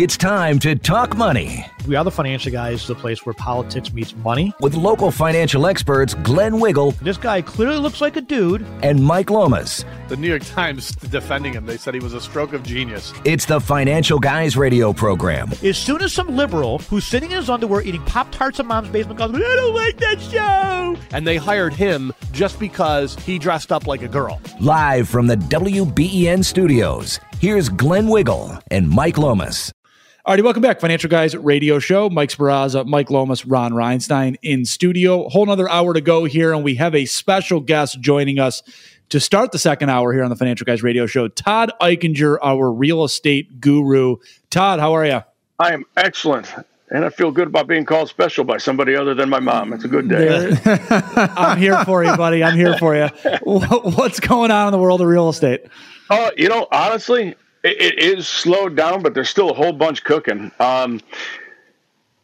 It's time to talk money We are the financial guys, the place where politics meets money. with local financial experts Glenn Wiggle This guy clearly looks like a dude. and Mike Lomas. The New York Times defending him. They said he was a stroke of genius. It's the Financial Guys radio program. As soon as some liberal who's sitting in his underwear eating Pop Tarts in mom's basement goes, I don't like that show. And they hired him just because he dressed up like a girl. Live from the WBEN studios, here's Glenn Wiggle and Mike Lomas. Alrighty, welcome back. Financial Guys Radio Show. Mike Speranza, Mike Lomas, Ron Reinstein in studio. Whole another hour to go here, and we have a special guest joining us to start the second hour here on the Financial Guys Radio Show. Todd Eichinger, our real estate guru. Todd, how are you? I am excellent. And I feel good about being called special by somebody other than my mom. It's a good day. I'm here for you, buddy. I'm here for you. What's going on in the world of real estate? Uh, you know, honestly, it, is slowed down, but there's still a whole bunch cooking. Um,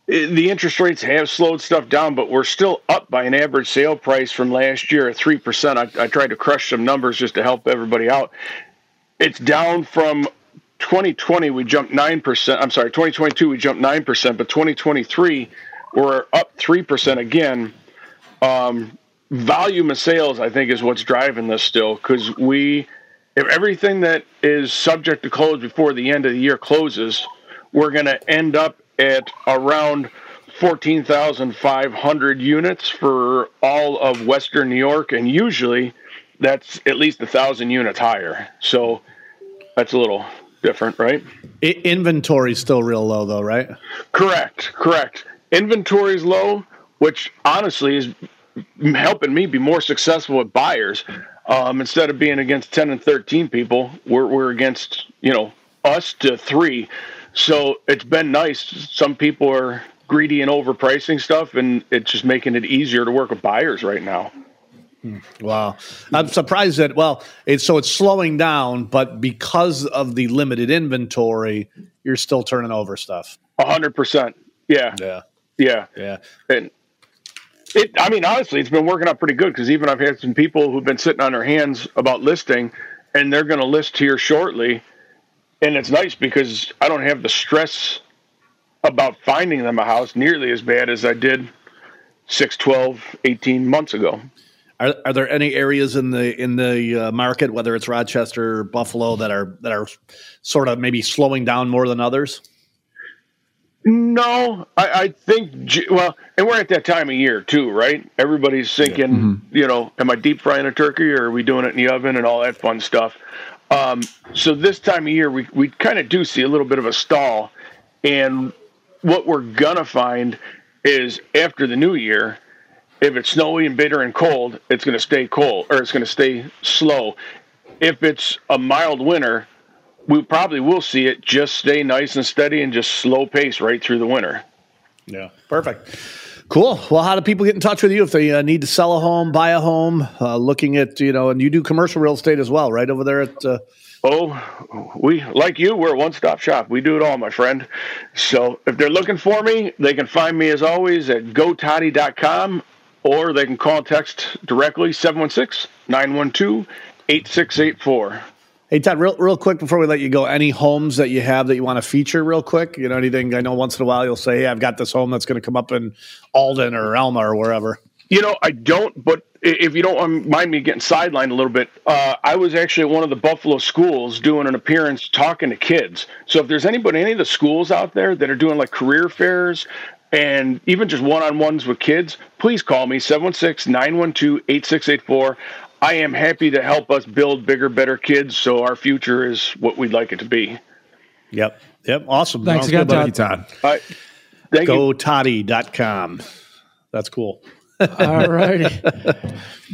the interest rates have slowed stuff down, but we're still up by an average sale price from last year at 3%. I, I tried to crush some numbers just to help everybody out. It's down from 2020, we jumped 9%. I'm sorry, 2022, we jumped 9%, but 2023, we're up 3% again. Um, volume of sales, I think, is what's driving this still because we, if everything that is subject to close before the end of the year closes, we're going to end up at around 14,500 units for all of Western New York, and usually that's at least a thousand units higher. So that's a little different, right? Inventory's still real low, though, right? Correct, correct. Inventory's low, which honestly is helping me be more successful with buyers. Um, instead of being against 10 and 13 people, we're, we're against, you know, us to three. So it's been nice. Some people are greedy and overpricing stuff, and it's just making it easier to work with buyers right now. Wow. I'm surprised that, well, it's so it's slowing down, but because of the limited inventory, you're still turning over stuff. A hundred percent. Yeah. Yeah. Yeah. Yeah. And it, I mean, honestly, it's been working out pretty good because even I've had some people who've been sitting on their hands about listing and they're going to list here shortly. And it's nice because I don't have the stress about finding them a house nearly as bad as I did 6, 12, 18 months ago. Are, are there any areas in the in the uh, market, whether it's Rochester, or Buffalo, that are that are sort of maybe slowing down more than others? No, I, I think well, and we're at that time of year too, right? Everybody's thinking, you know, am I deep frying a turkey or are we doing it in the oven and all that fun stuff? Um, so this time of year, we we kind of do see a little bit of a stall, and what we're gonna find is after the new year, if it's snowy and bitter and cold, it's gonna stay cold or it's gonna stay slow. If it's a mild winter, we probably will see it just stay nice and steady and just slow pace right through the winter. Yeah, perfect. Cool. Well, how do people get in touch with you if they uh, need to sell a home, buy a home, uh, looking at you know, and you do commercial real estate as well, right over there at. Uh, Oh, we like you. We're a one-stop shop. We do it all, my friend. So if they're looking for me, they can find me as always at gotoddy.com or they can call text directly 716-912-8684. Hey Todd, real real quick before we let you go, any homes that you have that you want to feature real quick? You know, anything? I know once in a while you'll say, "Hey, I've got this home that's going to come up in Alden or Elma or wherever." You know, I don't, but if you don't um, mind me getting sidelined a little bit, uh, I was actually at one of the Buffalo schools doing an appearance talking to kids. So if there's anybody, any of the schools out there that are doing like career fairs and even just one on ones with kids, please call me 716 912 8684. I am happy to help us build bigger, better kids so our future is what we'd like it to be. Yep. Yep. Awesome. Thanks Sounds again, good, buddy. Todd. All right. Thank you. GoToddy.com. That's cool. All righty.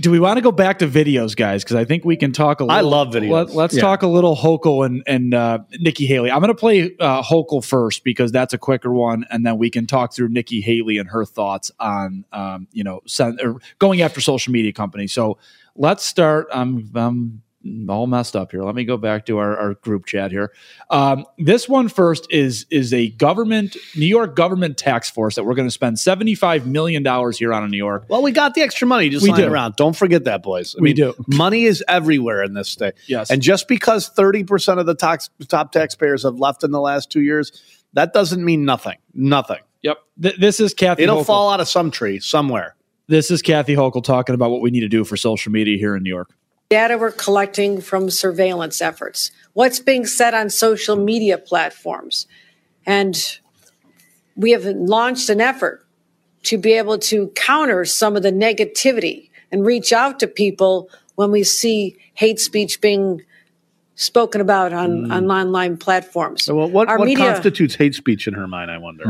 Do we want to go back to videos, guys? Because I think we can talk a little. I love videos. Let, us Yeah. talk a little Hochul and and uh, Nikki Haley. I'm going to play uh, Hochul first because that's a quicker one, and then we can talk through Nikki Haley and her thoughts on um, you know sen- or going after social media companies. So let's start. I'm I'm all messed up here. Let me go back to our, our group chat here. Um, this one first is is a government New York government tax force that we're going to spend 75 million dollars here on in New York. Well, we got the extra money just We lying do. around. Don't forget that, boys. I We mean, do. Money is everywhere in this state. Yes. And just because 30% of the tax, top taxpayers have left in the last two years, that doesn't mean nothing. Nothing. Yep. Th- this is Kathy. It'll Hochul. fall out of some tree somewhere. This is Kathy Hochul talking about what we need to do for social media here in New York. data we're collecting from surveillance efforts, what's being said on social media platforms. And we have launched an effort to be able to counter some of the negativity and reach out to people when we see hate speech being spoken about on, on online platforms. So, well, what, Our what media- constitutes hate speech in her mind, I wonder?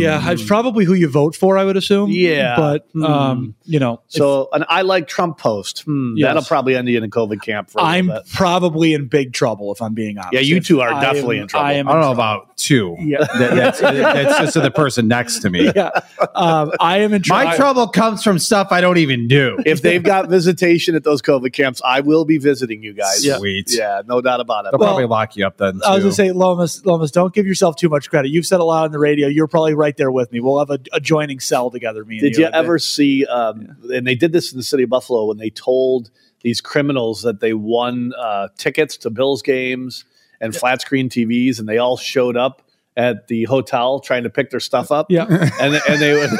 Yeah, it's probably who you vote for, I would assume. Yeah. But, um, you know, So, an I like Trump post. Hmm, Yes. That'll probably end you in a COVID camp for a little I'm bit. probably in big trouble if I'm being honest. Yeah, you two are I definitely am- in trouble. I am I don't know trouble. about two. Yeah. That- that's, that's just the person next to me. Yeah. Um, I am in trouble. My trouble comes from stuff I don't even do. if they've got visitation at those COVID camps, I will be visiting you guys. Yeah. Sweet. Yeah, no doubt about it. They'll probably lock you up then. Too. I was going to say, Lomas, Lomas, don't give yourself too much credit. You've said a lot on the radio. You're probably right there with me. We'll have a adjoining cell together, me and Did you. you ever see? Um, And they did this in the city of Buffalo when they told these criminals that they won uh, tickets to Bills games and flat screen TVs, and they all showed up at the hotel trying to pick their stuff up. Yeah. and and they would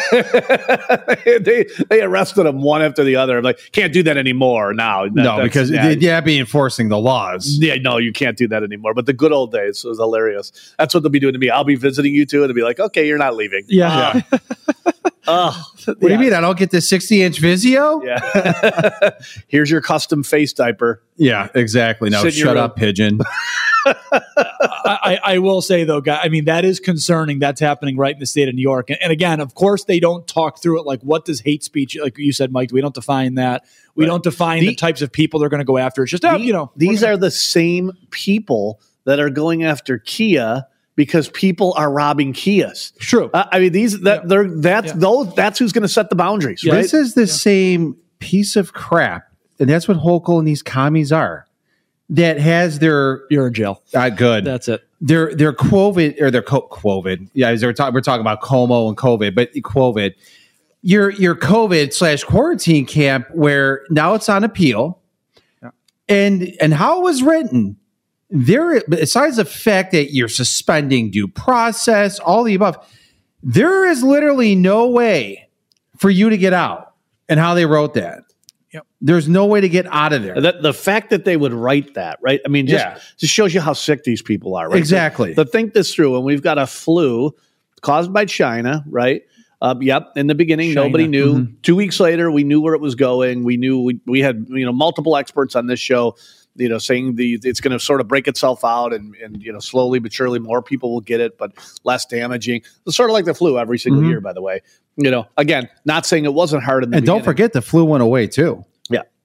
they they arrested them one after the other. I'm like, can't do that anymore now. That- no, because yeah. yeah, yeah, be enforcing the laws. Yeah, no, you can't do that anymore. But the good old days was hilarious. That's what they'll be doing to me. I'll be visiting you too, and be like, "Okay, you're not leaving." Yeah. Oh, What do you mean? I don't get the 60 inch Vizio? yeah. Here's your custom face diaper. Yeah, exactly. No, Sit in shut room. up, pigeon. I, I I will say though, guy. I mean, that is concerning. That's happening right in the state of New York. And, and again, of course, they don't talk through it. Like, what does hate speech? Like you said, Mike, we don't define that. We don't define the, The- types of people they're going to go after. It's just, oh, you know, These are the same people that are going after Kia because people are robbing Kias. True. Uh, I mean, these that they're that's those that's who's going to set the boundaries, right? This is the same piece of crap. And that's what Hochul and these commies are. That has their you're in jail. Uh, good. That's it. Their their COVID or their co- COVID. Yeah, we're talking we're talking about Cuomo and COVID, but COVID. Your your COVID slash quarantine camp where now it's on appeal. And and how it was written, there besides the fact that you're suspending due process, all the above, there is literally no way for you to get out. And how they wrote that. There's no way to get out of there. That the fact that they would write that, right? I mean, just, Yeah. just shows you how sick these people are, right? Exactly. So, think this through, and we've got a flu caused by China, right? Uh, yep. In the beginning, China. nobody knew. Mm-hmm. Two weeks later, we knew where it was going. We knew we, we had you know multiple experts on this show, you know, saying the it's going to sort of break itself out, and and you know slowly but surely more people will get it, but less damaging. It's sort of like the flu every single Mhm. year, by the way. You know, again, not saying it wasn't hard in the and don't forget the flu went away too.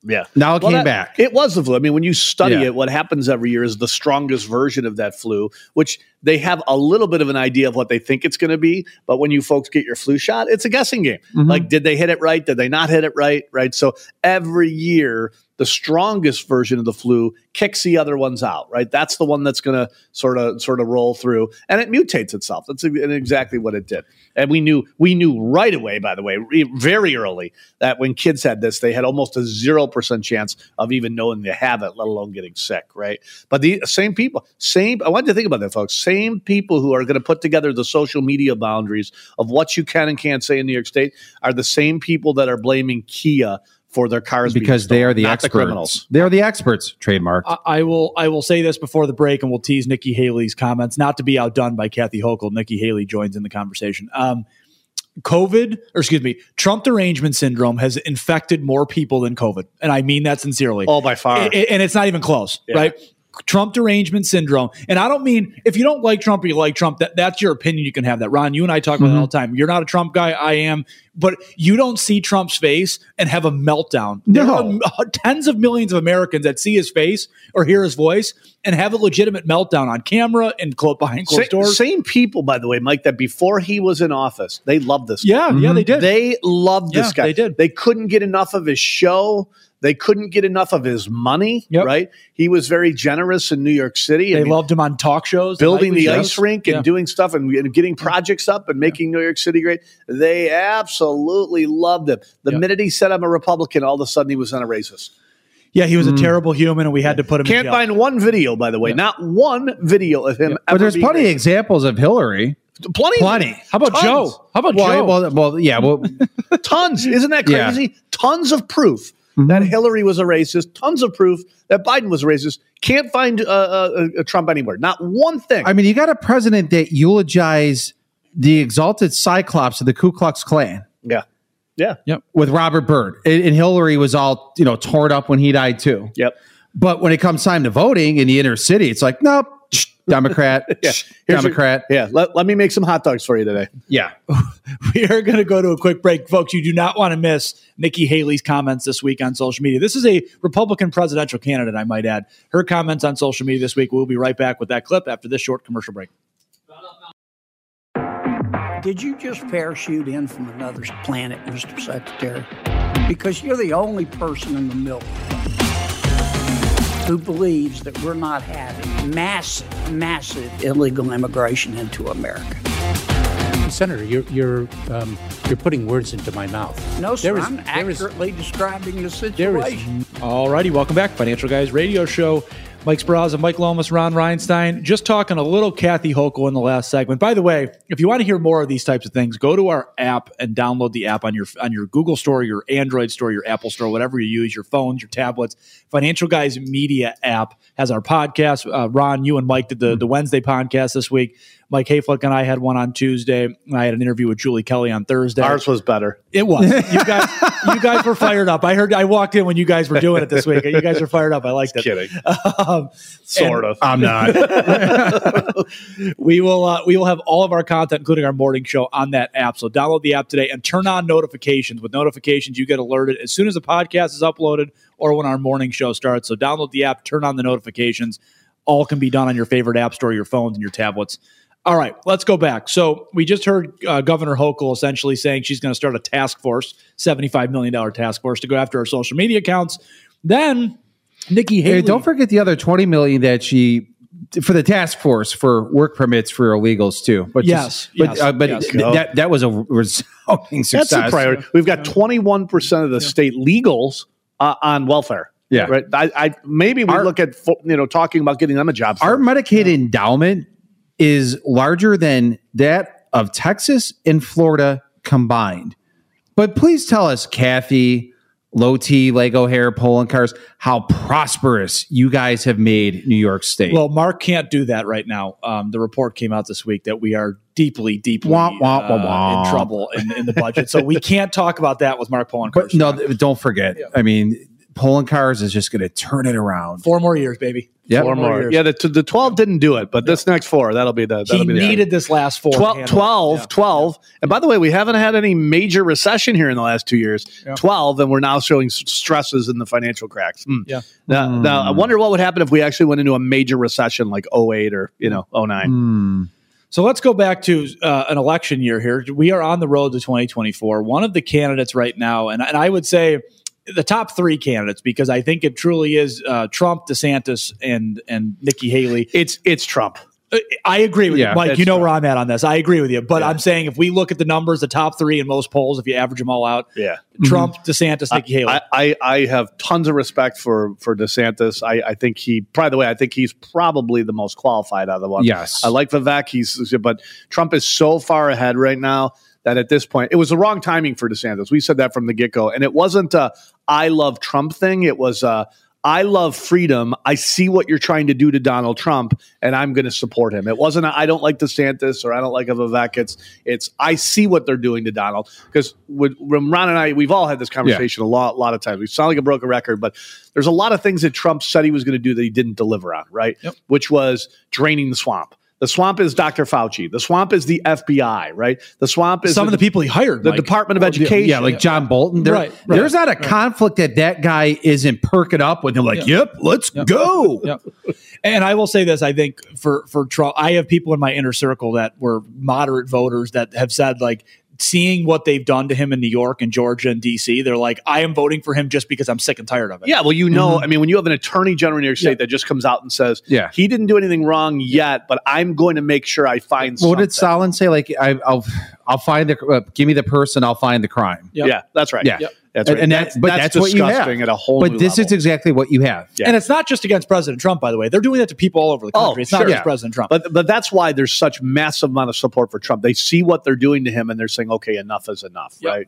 Yeah. Now it Well, came that- back. It was the flu. I mean, when you study Yeah. it, what happens every year is the strongest version of that flu, which they have a little bit of an idea of what they think it's going to be. But when you folks get your flu shot, it's a guessing game. Mhm. Like, did they hit it right? Did they not hit it right? Right. So every year, the strongest version of the flu kicks the other ones out. Right. That's the one that's going to sort of sort of roll through, and it mutates itself. That's exactly what it did. And we knew we knew right away. By the way, very early that when kids had this, they had almost a zero percent chance of even knowing they have it, let alone getting sick. Right. But the same people, same. I want you to think about that, folks. Same people who are going to put together the social media boundaries of what you can and can't say in New York State are the same people that are blaming Kia for their cars because they are the not experts. the criminals. They are the experts. Trademark. I, I will. I will say this before the break, and we'll tease Nikki Haley's comments, not to be outdone by Kathy Hochul. Nikki Haley joins in the conversation. Um, COVID, or excuse me, Trump derangement syndrome has infected more people than COVID, and I mean that sincerely. All by far. I- I- and it's not even close, Yeah. right? Trump derangement syndrome. And I don't mean if you don't like Trump or you like Trump, that, that's your opinion. You can have that. Ron, you and I talk about Mm-hmm. it all the time. You're not a Trump guy. I am. But you don't see Trump's face and have a meltdown. There are tens of millions of Americans that see his face or hear his voice and have a legitimate meltdown on camera and clo- behind closed Sa- doors. Same people, by the way, Mike, that before he was in office, they loved this. Yeah, guy. yeah, they did. They loved this Yeah, guy. they did. They couldn't get enough of his show. They couldn't get enough of his money. Right? He was very generous in New York City. They I mean, loved him on talk shows, building the shows. ice rink and Yeah. doing stuff and, and getting projects up and making New York City great. They absolutely loved him. The minute he said I'm a Republican, all of a sudden he was on a racist. Yeah, he was a mm. terrible human, and we had to put him. Can't jail. find one video, by the way, not one video of him. But ever there's plenty of racist. examples of Hillary. Plenty. Plenty. How about Tons. Joe? How about well, Joe? Well, well, yeah. Well, Tons. Isn't that Yeah. crazy? Tons of proof Mm-hmm. that Hillary was a racist. Tons of proof that Biden was a racist. Can't find uh, uh, uh, Trump anywhere. Not one thing. I mean, you got a president that eulogized the exalted cyclops of the Ku Klux Klan. Yeah. Yeah. Yep. With Robert Byrd. And, and Hillary was all, you know, torn up when he died too. Yep. But when it comes time to voting in the inner city, it's like, nope, Democrat, yeah. Here's your- Democrat. yeah. Let, let me make some hot dogs for you today. Yeah. we are going to go to a quick break, folks. You do not want to miss Nikki Haley's comments this week on social media. This is a Republican presidential candidate, I might add. Her comments on social media this week. We'll be right back with that clip after this short commercial break. Did you just parachute in from another planet, Mr. Secretary? Because you're the only person in the middle who believes that we're not having massive, massive illegal immigration into America. Senator, you're you're um, you're putting words into my mouth. No, sir. There is- I'm there is- accurately describing the there is situation. All righty, welcome back, Financial Guys Radio Show. Mike Speranza, Mike Lomas, Ron Reinstein. Just talking a little Kathy Hochul in the last segment. By the way, if you want to hear more of these types of things, go to our app and download the app on your on your Google Store, your Android Store, your Apple Store, whatever you use, your phones, your tablets. Financial Guys Media app has our podcast. Uh, Ron, you and Mike did the, the Wednesday podcast this week. Mike Hayflick and I had one on Tuesday. I had an interview with Julie Kelly on Thursday. Ours was better. It was. You guys, you guys were fired up. I heard. I walked in when you guys were doing it this week. You guys were fired up. I liked it. Kidding. Um, Sort of. I'm not. we will. Uh, we will have all of our content, including our morning show, on that app. So download the app today and turn on notifications. With notifications, you get alerted as soon as the podcast is uploaded or when our morning show starts. So download the app, turn on the notifications. All can be done on your favorite app store, your phones, and your tablets. All right, let's go back. So we just heard uh, Governor Hochul essentially saying she's going to start a task force, seventy-five million dollar task force, to go after our social media accounts. Then Nikki Haley. Hey, don't forget the other 20 million that she for the task force for work permits for illegals too. But Yes, just- but, uh, but yes. th- that that was a resounding success. That's a priority. We've got 21% of the state legals uh, on welfare. Yeah. Right. I, I maybe we look at you know talking about getting them a job. Our Medicaid endowment is larger than that of Texas and Florida combined. But please tell us, Kathy, Low T, Lego Hair, Poloncarz, how prosperous you guys have made New York State. Well, Mark can't do that right now. Um, the report came out this week that we are deeply, deeply Wah, wah, wah, uh, in trouble in, in the budget. So we can't talk about that with Mark Poland. but no, don't forget. I mean, Poloncarz is just going to turn it around. Four more years, baby. Yep. Four more. Yeah, the, the 12 didn't do it, but this next four, that'll be the. That'll He be the needed this last four. to 12, handle it. 12, 12. And by the way, we haven't had any major recession here in the last two years. 12, and we're now showing stresses in the financial cracks. Hmm. Yeah. Now, Hmm. now, I wonder what would happen if we actually went into a major recession like 08 or, you know, 09. Hmm. So let's go back to uh, an election year here. We are on the road to 2024. One of the candidates right now, and, and I would say the top three candidates because I think it truly is uh, Trump, DeSantis, and and Nikki Haley. It's it's Trump. I agree with Yeah, you, Mike. You know where I'm at on this. I agree with you, but I'm saying if we look at the numbers, the top three in most polls, if you average them all out, Yeah. Trump, DeSantis, Nikki Haley. I, I, I have tons of respect for for DeSantis. I, I think he, by the way, I think he's probably the most qualified out of the ones. Yes. I like Vivek. He's, but Trump is so far ahead right now that at this point, it was the wrong timing for DeSantis. We said that from the get go, and it wasn't a "I love Trump" thing. It was a I love freedom. I see what you're trying to do to Donald Trump, and I'm going to support him. It wasn't I don't like DeSantis or I don't like Vivek. It's it's I see what they're doing to Donald because when, Ron and I we've all had this conversation a lot a lot of times. We sound like a broken record, but there's a lot of things that Trump said he was going to do that he didn't deliver on. Right, which was draining the swamp. The swamp is Dr. Fauci. The swamp is the FBI, right? The swamp is Some of the people he hired, the Mike. Department of Oh, Education. Yeah, like John Bolton. There- Right, right, there's not a right. conflict that that guy isn't perking up with him. Like, Yeah. yep, let's go. Yep. And I will say this: I think for for Trump, I have people in my inner circle that were moderate voters that have said like. Seeing what they've done to him in New York and Georgia and DC, they're like, I am voting for him just because I'm sick and tired of it. Yeah, well, you know, I mean, when you have an attorney general in New York State that just comes out and says, Yeah. he didn't do anything wrong yet, but I'm going to make sure I find What something. did Stalin say? Like, I, I'll, I'll find the, uh, give me the person, I'll find the crime. Yeah, that's right. Yeah, Yep. That's And- right. And That's- that's, but that's that's, what you have. at a whole But new this level. is exactly what you have. And it's not just against President Trump, by the way. They're doing that to people all over the country. it's not sure. just President Trump. But but that's why there's such massive amount of support for Trump. They see what they're doing to him, and they're saying, "Okay, enough is enough." Right.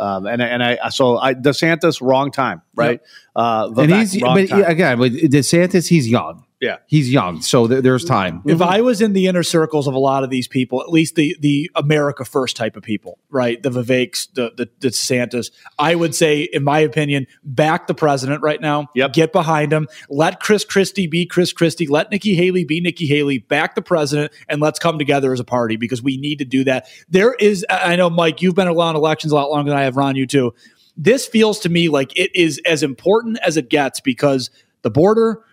Um, and and I so I DeSantis wrong time, right? Uh, and Vivek, he's, wrong but time. again, with DeSantis, he's young. Yeah. He's young. So th- there's mm-hmm. time. If I was in the inner circles of a lot of these people, at least the the America First type of people, right? The Viveks, the the, the DeSantis, I would say, in my opinion, back the president right now. Yep. Get behind him. Let Chris Christie be Chris Christie. Let Nikki Haley be Nikki Haley. Back the president, and let's come together as a party because we need to do that. There is, I know, Mike, you've been around elections a lot longer than I have. Ron, you too. This feels to me like it is as important as it gets because the border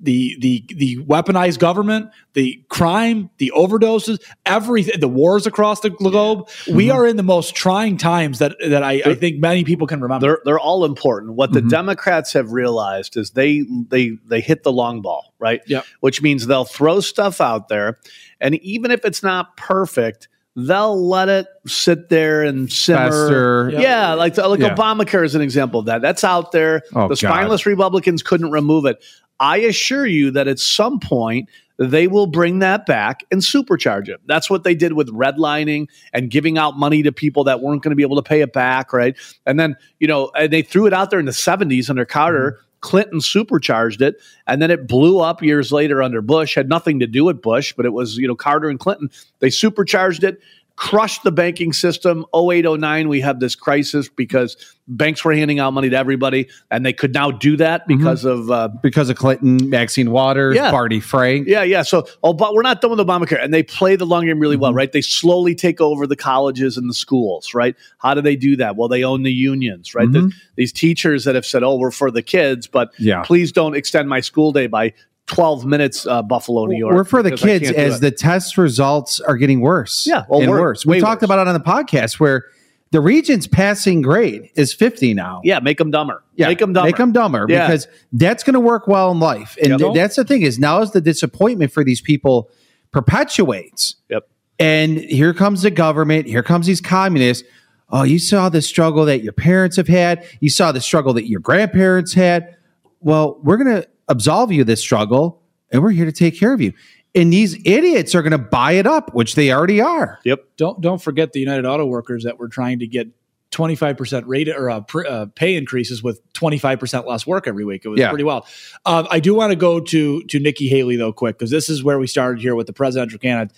the the the weaponized government, the crime, the overdoses, everything, the wars across the globe. We Mm-hmm. are in the most trying times that that I, I think many people can remember. They're they're all important. What the Democrats have realized is they they they hit the long ball, right? Yep. Which means they'll throw stuff out there, and even if it's not perfect, they'll let it sit there and simmer. Fester. Yep. Yeah, like like Yeah. Obamacare is an example of that. That's out there. Oh, the God. spineless Republicans couldn't remove it. I assure you that at some point they will bring that back and supercharge it. That's what they did with redlining and giving out money to people that weren't going to be able to pay it back, right? And then, you know, and they threw it out there in the 70s under Carter. Mm-hmm. Clinton supercharged it, and then it blew up years later under Bush. Had nothing to do with Bush, but it was, you know, Carter and Clinton. They supercharged it, crushed the banking system. 08, 09, we have this crisis because banks were handing out money to everybody, and they could now do that because of uh, because of Clinton, Maxine Waters, Yeah. Barney Frank. yeah, yeah. So, oh, but we're not done with Obamacare, and they play the long game really well, right? They slowly take over the colleges and the schools, right? How do they do that? Well, they own the unions, right? The- Mhm. these teachers that have said, "Oh, we're for the kids, but Yeah. please don't extend my school day by 12 minutes." Uh, Buffalo, New York. We're for the kids as the test results are getting worse. Yeah, well, and wor- worse. We talked worse. about it on the podcast where the region's passing grade is 50 now. yeah, make them dumber. Yeah, make them dumber. Make them dumber Yeah. because that's going to work well in life. And Yep. th- that's the thing is now as the disappointment for these people perpetuates. Yep. And here comes the government. Here comes these communists. Oh, you saw the struggle that your parents have had. You saw the struggle that your grandparents had. Well, we're going to absolve you of this struggle, and we're here to take care of you. And these idiots are going to buy it up, which they already are. Yep. don't don't forget the United Auto Workers that were trying to get 25% rate or uh, pr- uh, pay increases with 25% less work every week. It was Yeah. pretty wild. Um, I do want to go to to Nikki Haley though quick because this is where we started here with the presidential candidate.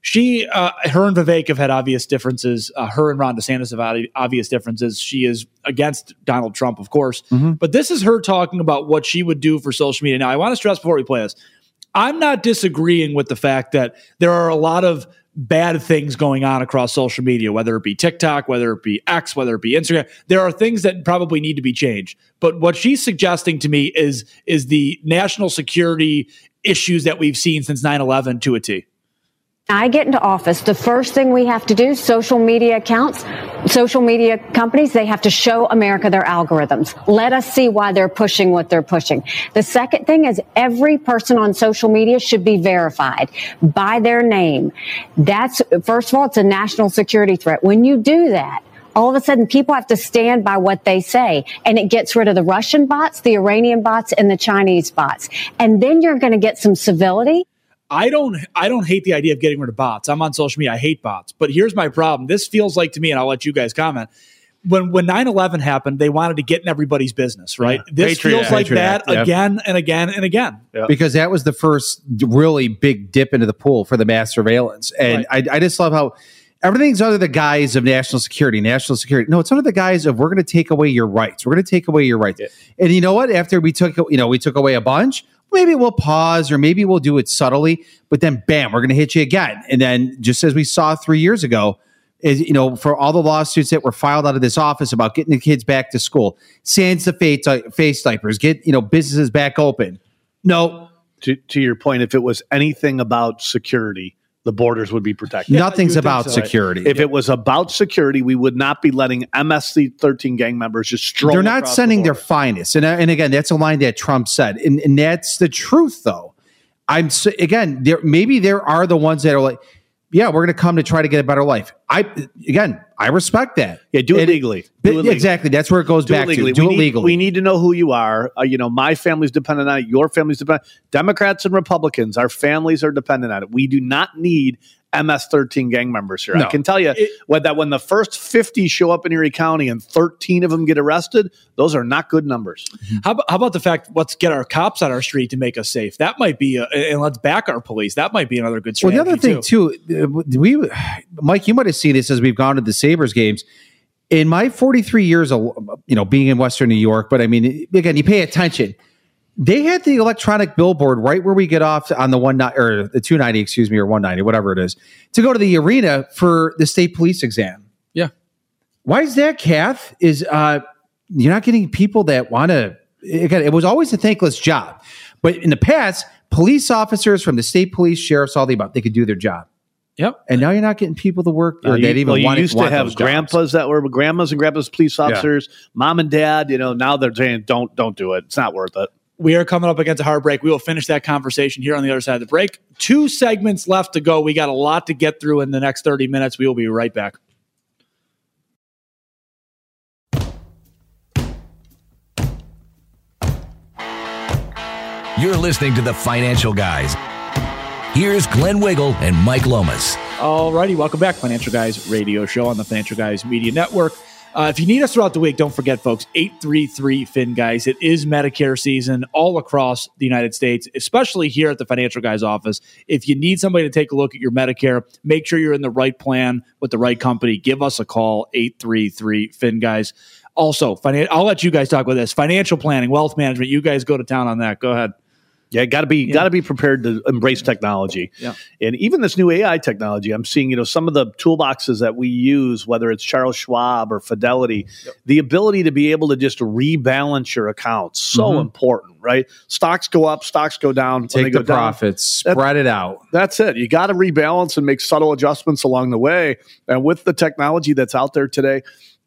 She, uh, her and Vivek have had obvious differences. Uh, her and Ron DeSantis have had obvious differences. She is against Donald Trump, of course, but this is her talking about what she would do for social media. Now, I want to stress before we play this, I'm not disagreeing with the fact that there are a lot of bad things going on across social media, whether it be TikTok, whether it be X, whether it be Instagram. There are things that probably need to be changed. But what she's suggesting to me is is the national security issues that we've seen since 9-11 to a T. I get into office, the first thing we have to do, social media accounts, social media companies, they have to show America their algorithms. Let us see why they're pushing what they're pushing. The second thing is every person on social media should be verified by their name. That's, first of all, it's a national security threat. When you do that, all of a sudden people have to stand by what they say and it gets rid of the Russian bots, the Iranian bots and the Chinese bots. And then you're going to get some civility. I don't I don't hate the idea of getting rid of bots. I'm on social media. I hate bots. But here's my problem. This feels like to me, and I'll let you guys comment. when when 9-11 happened, they wanted to get in everybody's business, right? Yeah. This Patriot feels like Patriot that yeah. again and again and again. because that was the first really big dip into the pool for the mass surveillance. And I, I just love how everything's under the guise of national security, national security. No, it's under the guise of we're going to take away your rights. We're going to take away your rights. And you know what? After we took, you know, we took away a bunch. Maybe we'll pause, or maybe we'll do it subtly. But then, bam, we're going to hit you again. And then, just as we saw three years ago, is you know for all the lawsuits that were filed out of this office about getting the kids back to school, sans the face, uh, face diapers, get you know businesses back open. No, to, to your point, if it was anything about security, the borders would be protected. Nothing's about security. If it was about security, we would not be letting MS-13 gang members just stroll. They're not sending the their finest, and uh, and again, that's a line that Trump said, and, and that's the truth, though. I'm again, there maybe there are the ones that are like, yeah, we're going to come to try to get a better life. I again, I respect that. Yeah, do it And- legally. Do it legally. Exactly, that's where it goes Do back it legally. to. Do we it need, legally. We need to know who you are. Uh, you know, my family's dependent on it. Your family's dependent. Democrats and Republicans, our families are dependent on it. We do not need MS-13 gang members here. I can tell you what, that when the first 50 show up in Erie County and 13 of them get arrested, those are not good numbers. How about, how about the fact let's get our cops on our street to make us safe? That might be, a, and let's back our police. That might be another good strategy. Well, the other thing too, uh, we, Mike, you might have seen this as we've gone to the Sabres games. In my 43 years of you know being in Western New York, but I mean, again, you pay attention. They had the electronic billboard right where we get off on the one ni- or the 290, excuse me, or 190, whatever it is, to go to the arena for the state police exam. Yeah. Why is that, Kath? Is uh, you're not getting people that want to. Again, it was always a thankless job, but in the past, police officers from the state police, sheriffs, all the above, they could do their job. Yep. And now you're not getting people to work Uh, or you, that even well, you want, used want to have those jobs. grandpas that were grandmas and grandpas police officers, mom and dad. You know, now they're saying, "Don't, don't do it. It's not worth it." We are coming up against a hard break. We will finish that conversation here on the other side of the break. Two segments left to go. We got a lot to get through in the next 30 minutes. We will be right back. You're listening to the Financial Guys. Here's Glenn Wiggle and Mike Lomas. All righty, welcome back, Financial Guys Radio Show on the Financial Guys Media Network. Uh, if you need us throughout the week, don't forget, folks, 833 Fin Guys. It is Medicare season all across the United States, especially here at the Financial Guys office. If you need somebody to take a look at your Medicare, make sure you're in the right plan with the right company. Give us a call, 833 Fin Guys. Also, finan- I'll let you guys talk about this financial planning, wealth management. You guys go to town on that. Go ahead. Yeah, got to be got to be prepared to embrace technology. Yeah. And even this new AI technology, I'm seeing, you know, some of the toolboxes that we use, whether it's Charles Schwab or Fidelity, the ability to be able to just rebalance your accounts, so Mhm. important, right? Stocks go up, stocks go down. Take the down, profits, that- spread it out. That's it. You got to rebalance and make subtle adjustments along the way. And with the technology that's out there today,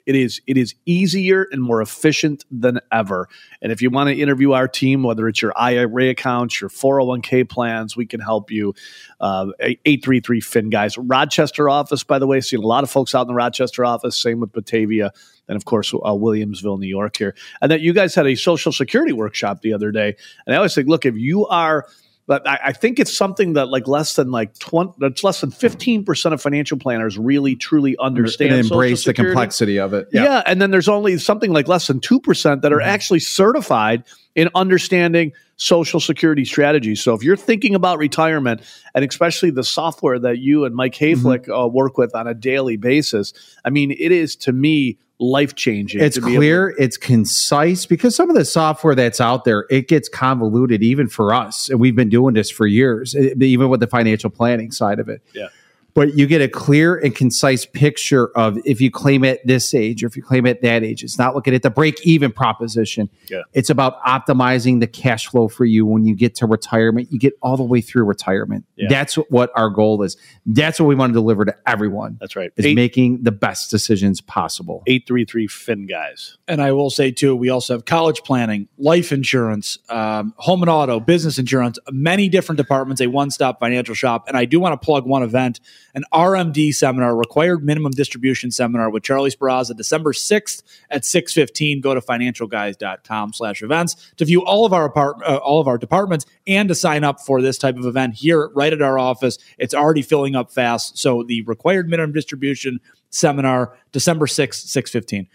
it is it is easier and more efficient than ever. And if you want to interview our team, whether it's your IRA accounts, your 401k plans, we can help you. Uh, 833 Fin guys. Rochester office, by the way, seeing a lot of folks out in the Rochester office. Same with Batavia. And of course, uh, Williamsville, New York here. And that you guys had a social security workshop the other day. And I always think, look, if you are but I, I think it's something that like less than like twenty, that's less than fifteen percent of financial planners really truly understand. and embrace the complexity of it. Yeah. and then there's only something like less than two percent that are mm-hmm. actually certified in understanding social security strategies. So if you're thinking about retirement, and especially the software that you and Mike Hayflick uh, work with on a daily basis, I mean, it is to me life changing. It's clear, it's concise because some of the software that's out there, it gets convoluted even for us. And we've been doing this for years, even with the financial planning side of it. Yeah. But you get a clear and concise picture of if you claim at this age or if you claim at that age. It's not looking at the break even proposition. Yeah. It's about optimizing the cash flow for you when you get to retirement. You get all the way through retirement. Yeah. That's what our goal is. That's what we want to deliver to everyone. That's right. Is Eight- making the best decisions possible. 833 Fin guys. And I will say too, we also have college planning, life insurance, um, home and auto, business insurance, many different departments, a one-stop financial shop. And I do want to plug one event, an RMD seminar, required minimum distribution seminar with Charlie Speranza, December 6th at 615. Go to financialguys.com slash events to view all of our apart, uh, all of our departments and to sign up for this type of event here right at our office. It's already filling up fast. So the required minimum distribution seminar, December 6th, 615.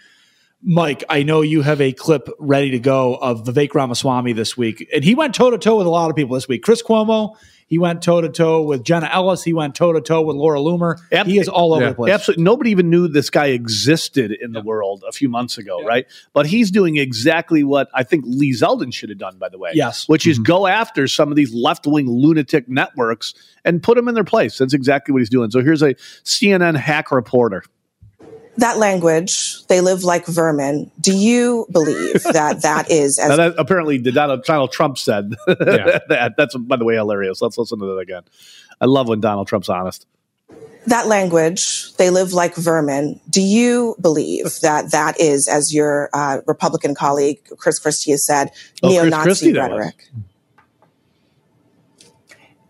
Mike, I know you have a clip ready to go of Vivek Ramaswamy this week, and he went toe to toe with a lot of people this week. Chris Cuomo, he went toe to toe with Jenna Ellis, he went toe to toe with Laura Loomer. he is all over Yeah. the place. Absolutely. Nobody even knew this guy existed in the world a few months ago, right? But he's doing exactly what I think Lee Zeldin should have done, by the way. Yes. Which is mm-hmm. go after some of these left wing lunatic networks and put them in their place. That's exactly what he's doing. So here's a CNN hack reporter. That language, they live like vermin. Do you believe that that is Now as that apparently Donald, Donald Trump said that. That's, by the way, hilarious. Let's listen to that again. I love when Donald Trump's honest. that language, they live like vermin? Do you believe that that is, as your uh, Republican colleague Chris Christie has said, Oh, neo-Nazi Christie, that rhetoric?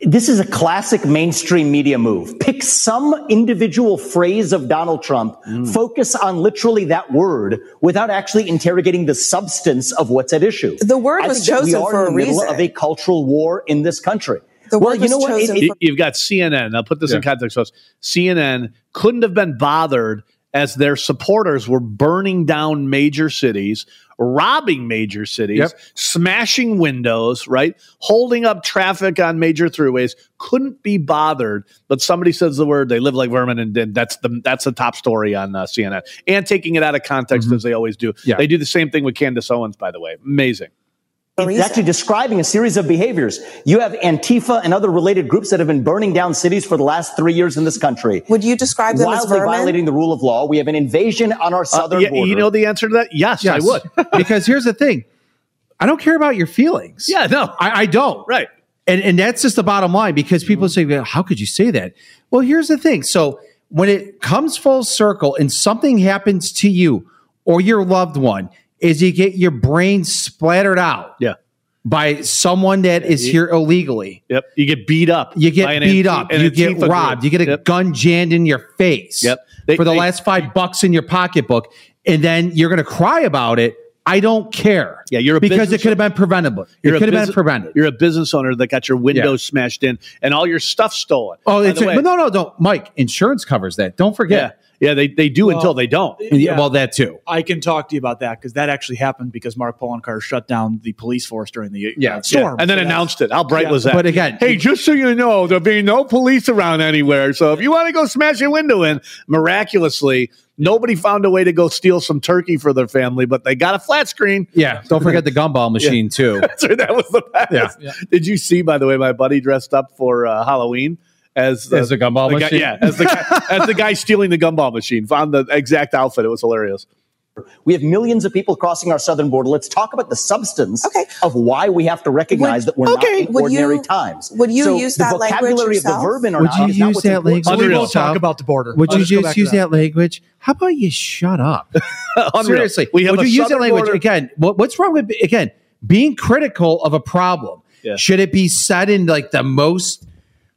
This is a classic mainstream media move. Pick some individual phrase of Donald Trump, mm. focus on literally that word without actually interrogating the substance of what's at issue. The word I was think that we chosen are for in a the middle reason. of a cultural war in this country. The well, you know what? It- it- You- You've got CNN. I'll put this in context. So CNN couldn't have been bothered as their supporters were burning down major cities, robbing major cities, Yep. smashing windows, right? Holding up traffic on major throughways. Couldn't be bothered. But somebody says the word, they live like vermin, and then that's the that's the top story on uh, CNN. And taking it out of context as they always do. Yeah. They do the same thing with Candace Owens, by the way. Amazing. It's actually describing a series of behaviors. You have Antifa and other related groups that have been burning down cities for the last three years in this country. Would you describe them as Wildly vermin? violating the rule of law. We have an invasion on our uh, southern yeah, border. you know the answer to that? Yes, I would. because here's the thing. I don't care about your feelings. Yeah, no. I, I don't. Right. And and that's just the bottom line because people mm-hmm. say, how could you say that? Well, here's the thing. So when it comes full circle and something happens to you or your loved one, is you get your brain splattered out. Yeah. By someone that is you- here illegally. Yep. You get beat up. You get beat up. You get robbed. group. You get a Yep. gun jammed in your face. Yep. They- for the they- last five bucks in your pocketbook, and then you're going to cry about it. I don't care. Yeah, you're a because it could have been preventable. It You're a could have been prevented. You're a business owner that got your windows Yeah. smashed in and all your stuff stolen. Oh, it's, way- no, no, don't, Mike. Insurance covers that. Don't forget. yeah, they, they do Well, until they don't. yeah. Well, that too. I can talk to you about that because that actually happened because Mark Poloncarz shut down the police force during the uh, Yeah. storm. and then So announced it. How bright Yeah. was that? But again- hey, just so you know, there'll be no police around anywhere. So if you want to go smash your window in, miraculously, nobody found a way to go steal some turkey for their family, but they got a flat screen. Yeah. Don't forget the gumball machine too. That's right, that was the best. Yeah. Did you see, by the way, my buddy dressed up for uh, Halloween as As the gumball guy- machine? yeah, as the guy, as the guy stealing the gumball machine. Found the exact outfit. It was hilarious. We have millions of people crossing our southern border. Let's talk about the substance okay. of why we have to recognize Would- that we're okay. not in Would ordinary you- times. would you So use the that language vocabulary of the yourself? verb in our Would you use that important. language? We will yourself? talk about the border. Would you Let's go just use that. language? How about you shut up? Seriously, We have would you use that language border- again? What, what's wrong with again being critical of a problem? Yeah. Should it be said in like the most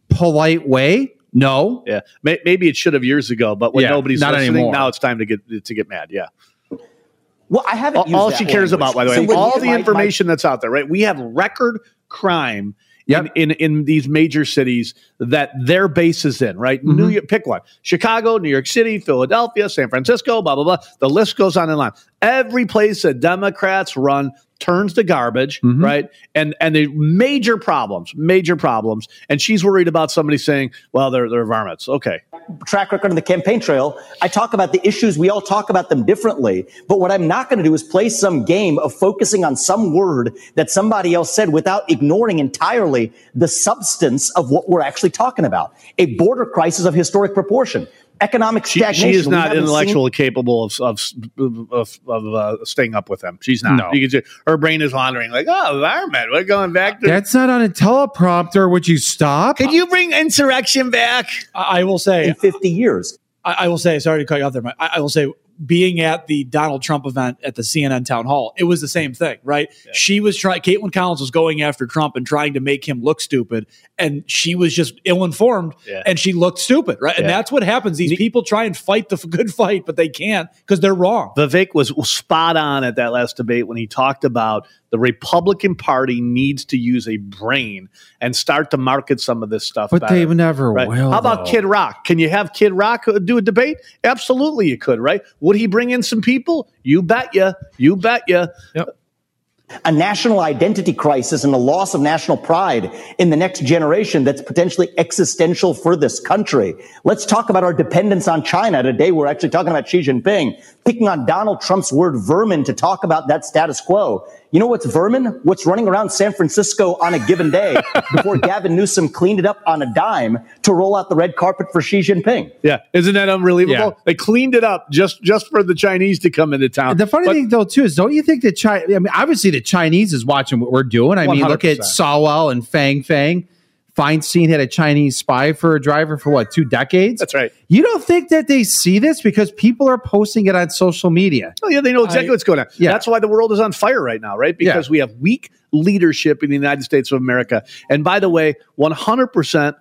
polite way? No. Yeah, May- maybe it should have years ago, but when Yeah, nobody's not listening, anymore. now it's time to get to get mad. Yeah. Well, I haven't all, used all that she cares language. about, by the way, So all you- the my- my- information that's out there, right? We have record crime Yep. in, in in these major cities that their base is in, right? Mm-hmm. New York, pick one: Chicago, New York City, Philadelphia, San Francisco, blah blah blah. The list goes on and on. Every place that Democrats run turns to garbage, Mm-hmm. right? And and the major problems, major problems. And she's worried about somebody saying, "Well, they're they're varmints." Okay, track record on the campaign trail, I talk about the issues. We all talk about them differently. But what I'm not going to do is play some game of focusing on some word that somebody else said without ignoring entirely the substance of what we're actually talking about. A border crisis of historic proportion. Economic she, stagnation. she is not haven't seen- intellectually capable of of of, of uh, staying up with them. She's not. No. You can see- her brain is wandering like, "Oh, environment. We're going back to." That's not on a teleprompter. Would you stop? Could you bring insurrection back? I, I will say in 50 years. I, I will say, sorry to cut you off there, Mike. I, I will say being at the Donald Trump event at the CNN town hall, it was the same thing, right? She was trying, Kaitlan Collins was going after Trump and trying to make him look stupid, and she was just ill informed Yeah. and she looked stupid, right? And that's what happens. These people try and fight the good fight, but they can't because they're wrong. Vivek was spot on at that last debate when he talked about the Republican Party needs to use a brain and start to market some of this stuff. But better, they never right? will, How about though. Kid Rock? Can you have Kid Rock do a debate? Absolutely, you could, right? Would he bring in some people? You bet ya. You bet you. a national identity crisis and a loss of national pride in the next generation that's potentially existential for this country. Let's talk about our dependence on China. Today we're actually talking about Xi Jinping, picking on Donald Trump's word vermin to talk about that status quo. You know what's vermin? What's running around San Francisco on a given day before Gavin Newsom cleaned it up on a dime to roll out the red carpet for Xi Jinping. Yeah, isn't that unbelievable? Yeah. They cleaned it up just just for the Chinese to come into town. The funny thing though too is, don't you think that China? I mean, obviously the Chinese is watching what we're doing. I mean, look at 100%. Swalwell and Fang Fang. Feinstein had a Chinese spy for a driver for what two decades? That's right. You don't think that they see this because people are posting it on social media? Oh yeah, they know exactly I- what's going on. Yeah. That's why the world is on fire right now, right? Because we have weak leadership in the United States of America. And by the way, 100%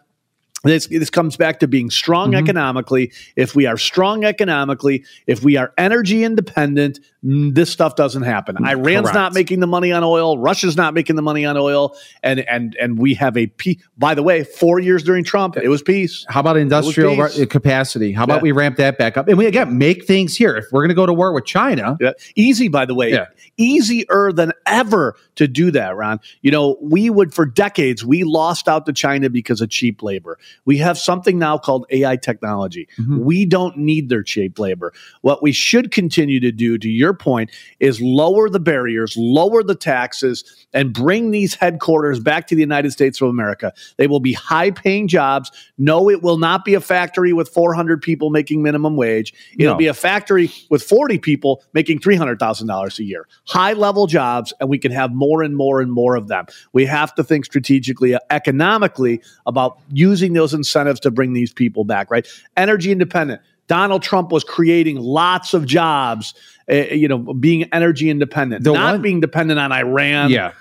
this, this comes back to being strong Mm-hmm. economically. If we are strong economically, if we are energy independent, mm, this stuff doesn't happen. Iran's Correct. not making the money on oil. Russia's not making the money on oil, and and and we have a peace. By the way, four years during Trump, it was peace. How about industrial ra- capacity? How about Yeah. we ramp that back up? And we again make things here. If we're going to go to war with China, Yeah. Easy, by the way. Yeah. Easier than ever to do that, Ron. You know, we would, for decades, we lost out to China because of cheap labor. We have something now called AI technology. Mm-hmm. We don't need their cheap labor. What we should continue to do, to your point, is lower the barriers, lower the taxes, and bring these headquarters back to the United States of America. They will be high paying jobs. No, it will not be a factory with 400 people making minimum wage. It'll No. be a factory with 40 people making $300,000 a year. High level jobs, and we can have more and more and more of them. We have to think strategically, economically about using those incentives to bring these people back, right? Energy independent. Donald Trump was creating lots of jobs, uh, you know, being energy independent, The not one- being dependent on Iran. yeah.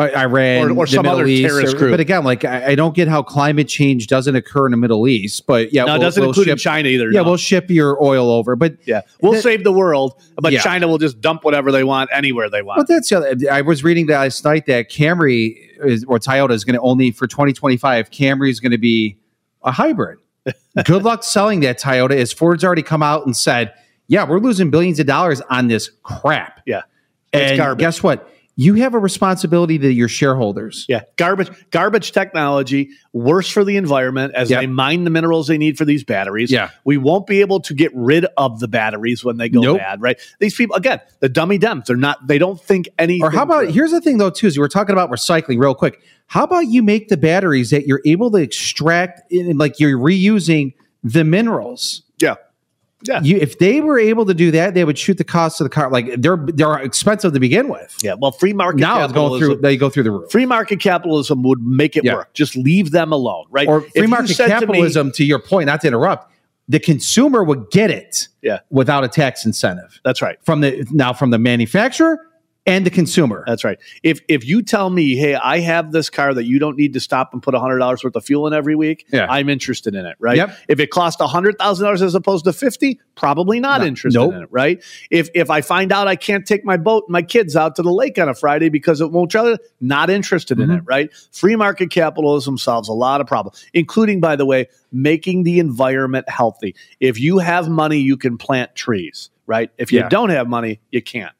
Iran Or- or the some Middle other East, terrorist or- group. But again, like I, I don't get how climate change doesn't occur in the Middle East. But yeah, No, we'll- doesn't we'll include in ship- China either, Yeah, no. we'll ship your oil over. But Yeah, we'll that- save the world, but Yeah. China will just dump whatever they want anywhere they want. But that's the other. I was reading last night that Camry is, or Toyota is going to only for 2025. Camry is going to be a hybrid. Good luck selling that Toyota. As Ford's already come out and said, "Yeah, we're losing billions of dollars on this crap." Yeah, It's and garbage. guess what? You have a responsibility to your shareholders. Yeah, garbage, garbage technology, worse for the environment as Yep. they mine the minerals they need for these batteries. Yeah. we won't be able to get rid of the batteries when they go Nope. bad. Right? These people again, the dummy dems. They're not. They don't think any. Or how about through. here's the thing though too is we're talking about recycling real quick. How about you make the batteries that you're able to extract in, like you're reusing the minerals? Yeah. Yeah. You, if they were able to do that, they would shoot the cost of the car. Like they're they're expensive to begin with. Yeah. Well, free market Now going through. capitalism- They go through the roof. Free market capitalism would make it Yeah. work. Just leave them alone, right? Or free you market said to me- capitalism. To, your point, not to interrupt, the consumer would get it. Yeah. Without a tax incentive. That's right. From the now from the manufacturer and the consumer. That's right. If if you tell me, hey, I have this car that you don't need to stop and put hundred dollars worth of fuel in every week, Yeah. I'm interested in it, right? Yep. If it costs hundred thousand dollars as opposed to fifty, probably not No. interested Nope. in it, right? If if I find out I can't take my boat and my kids out to the lake on a Friday because it won't travel, not interested in Mm-hmm. it, right? Free market capitalism solves a lot of problems, including, by the way, making the environment healthy. If you have money, you can plant trees, right? If you Yeah. don't have money, you can't.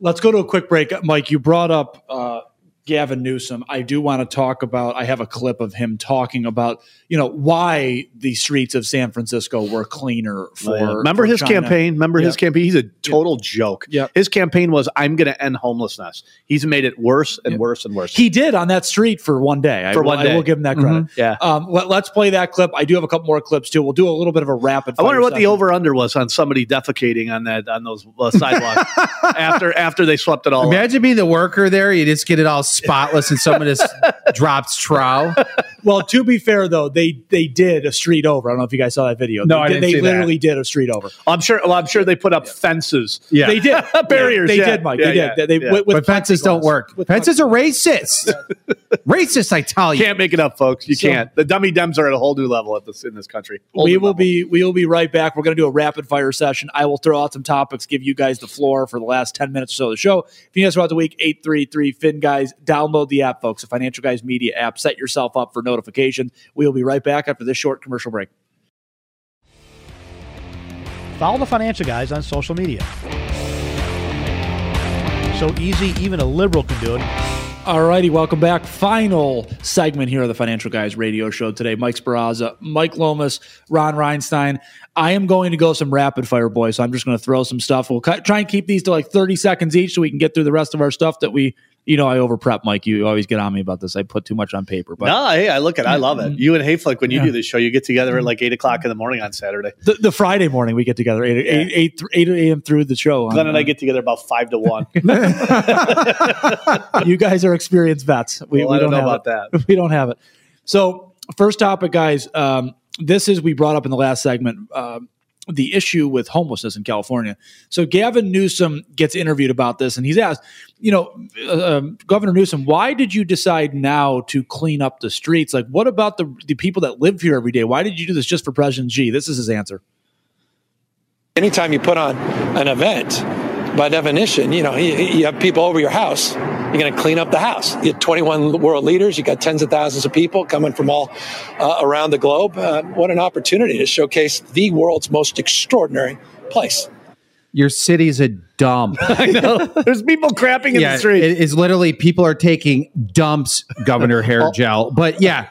Let's go to a quick break. Mike, you brought up uh, Gavin Newsom. I do want to talk about, I have a clip of him talking about, you know, why the streets of San Francisco were cleaner for. Oh, yeah. remember for his China. campaign remember his campaign he's a total joke Yep. his campaign was i'm going to end homelessness he's made it worse and worse and worse He did on that street for one day. I For will- one I day. will give him that credit. Mhm. Yeah. Um, let, us play that clip. I do have a couple more clips too. We'll do a little bit of a rapid. I wonder fire what the over under was on somebody defecating on that on those uh, sidewalks after after they swept it all. up. Imagine being the worker there. You just get it all spotless, and someone just drops trow. well, to be fair though, they they did a street over. I don't know if you guys saw that video. No, they, I did- didn't they see that. literally did a street over. I'm sure. Well, I'm sure they put up fences. Yeah. They did barriers. They yeah. did, Mike. Yeah, they did. yeah, They, yeah. with, with but fences don't work. Fences are racist. racist, I tell you. Can't make it up, folks. You So- can't. The dummy dems are at a whole new level at this in this country. Whole we will level. be we will be right back. We're going to do a rapid fire session. I will throw out some topics, give you guys the floor for the last ten minutes or so of the show. If you guys throughout the week, eight three three Fin guys, download the app, folks. The Financial Guys Media app. Set yourself up for notifications. We will be right back after this short commercial break. Follow the financial guys on social media. So easy, even a liberal can do it. All righty, welcome back. Final segment here of the Financial Guys radio show today. Mike Speranza, Mike Lomas, Ron Reinstein. I am going to go some rapid fire, boys. So I'm just going to throw some stuff. We'll cut, try and keep these to like 30 seconds each so we can get through the rest of our stuff that we, you know, I over prep, Mike. You always get on me about this. I put too much on paper. But no, hey, I look at. I love it. You and Hayflick, when you Yeah. do this show, you get together at like eight o'clock in the morning on Saturday. the, the Friday morning we get together, 8, 8, 8, 8 a.m. through the show. Glenn and I get together about five to one. you guys are experienced vets. We, Well, we I don't know have about it. that. We don't have it. So, first topic, guys. Um, this is we brought up in the last segment. Um, the issue with homelessness in California. So Gavin Newsom gets interviewed about this, and he's asked, you know, uh, um, Governor Newsom, why did you decide now to clean up the streets? Like, what about the the people that live here every day? Why did you do this just for President Xi? This is his answer. anytime you put on an event, by definition, you know, you, you have people over your house. You're going to clean up the house. You have 21 world leaders. You got tens of thousands of people coming from all uh, around the globe. Uh, what an opportunity to showcase the world's most extraordinary place. Your city's a dump. I know. There's people crapping in yeah, the street. It is literally people are taking dumps, Governor Hair Gel. But yeah,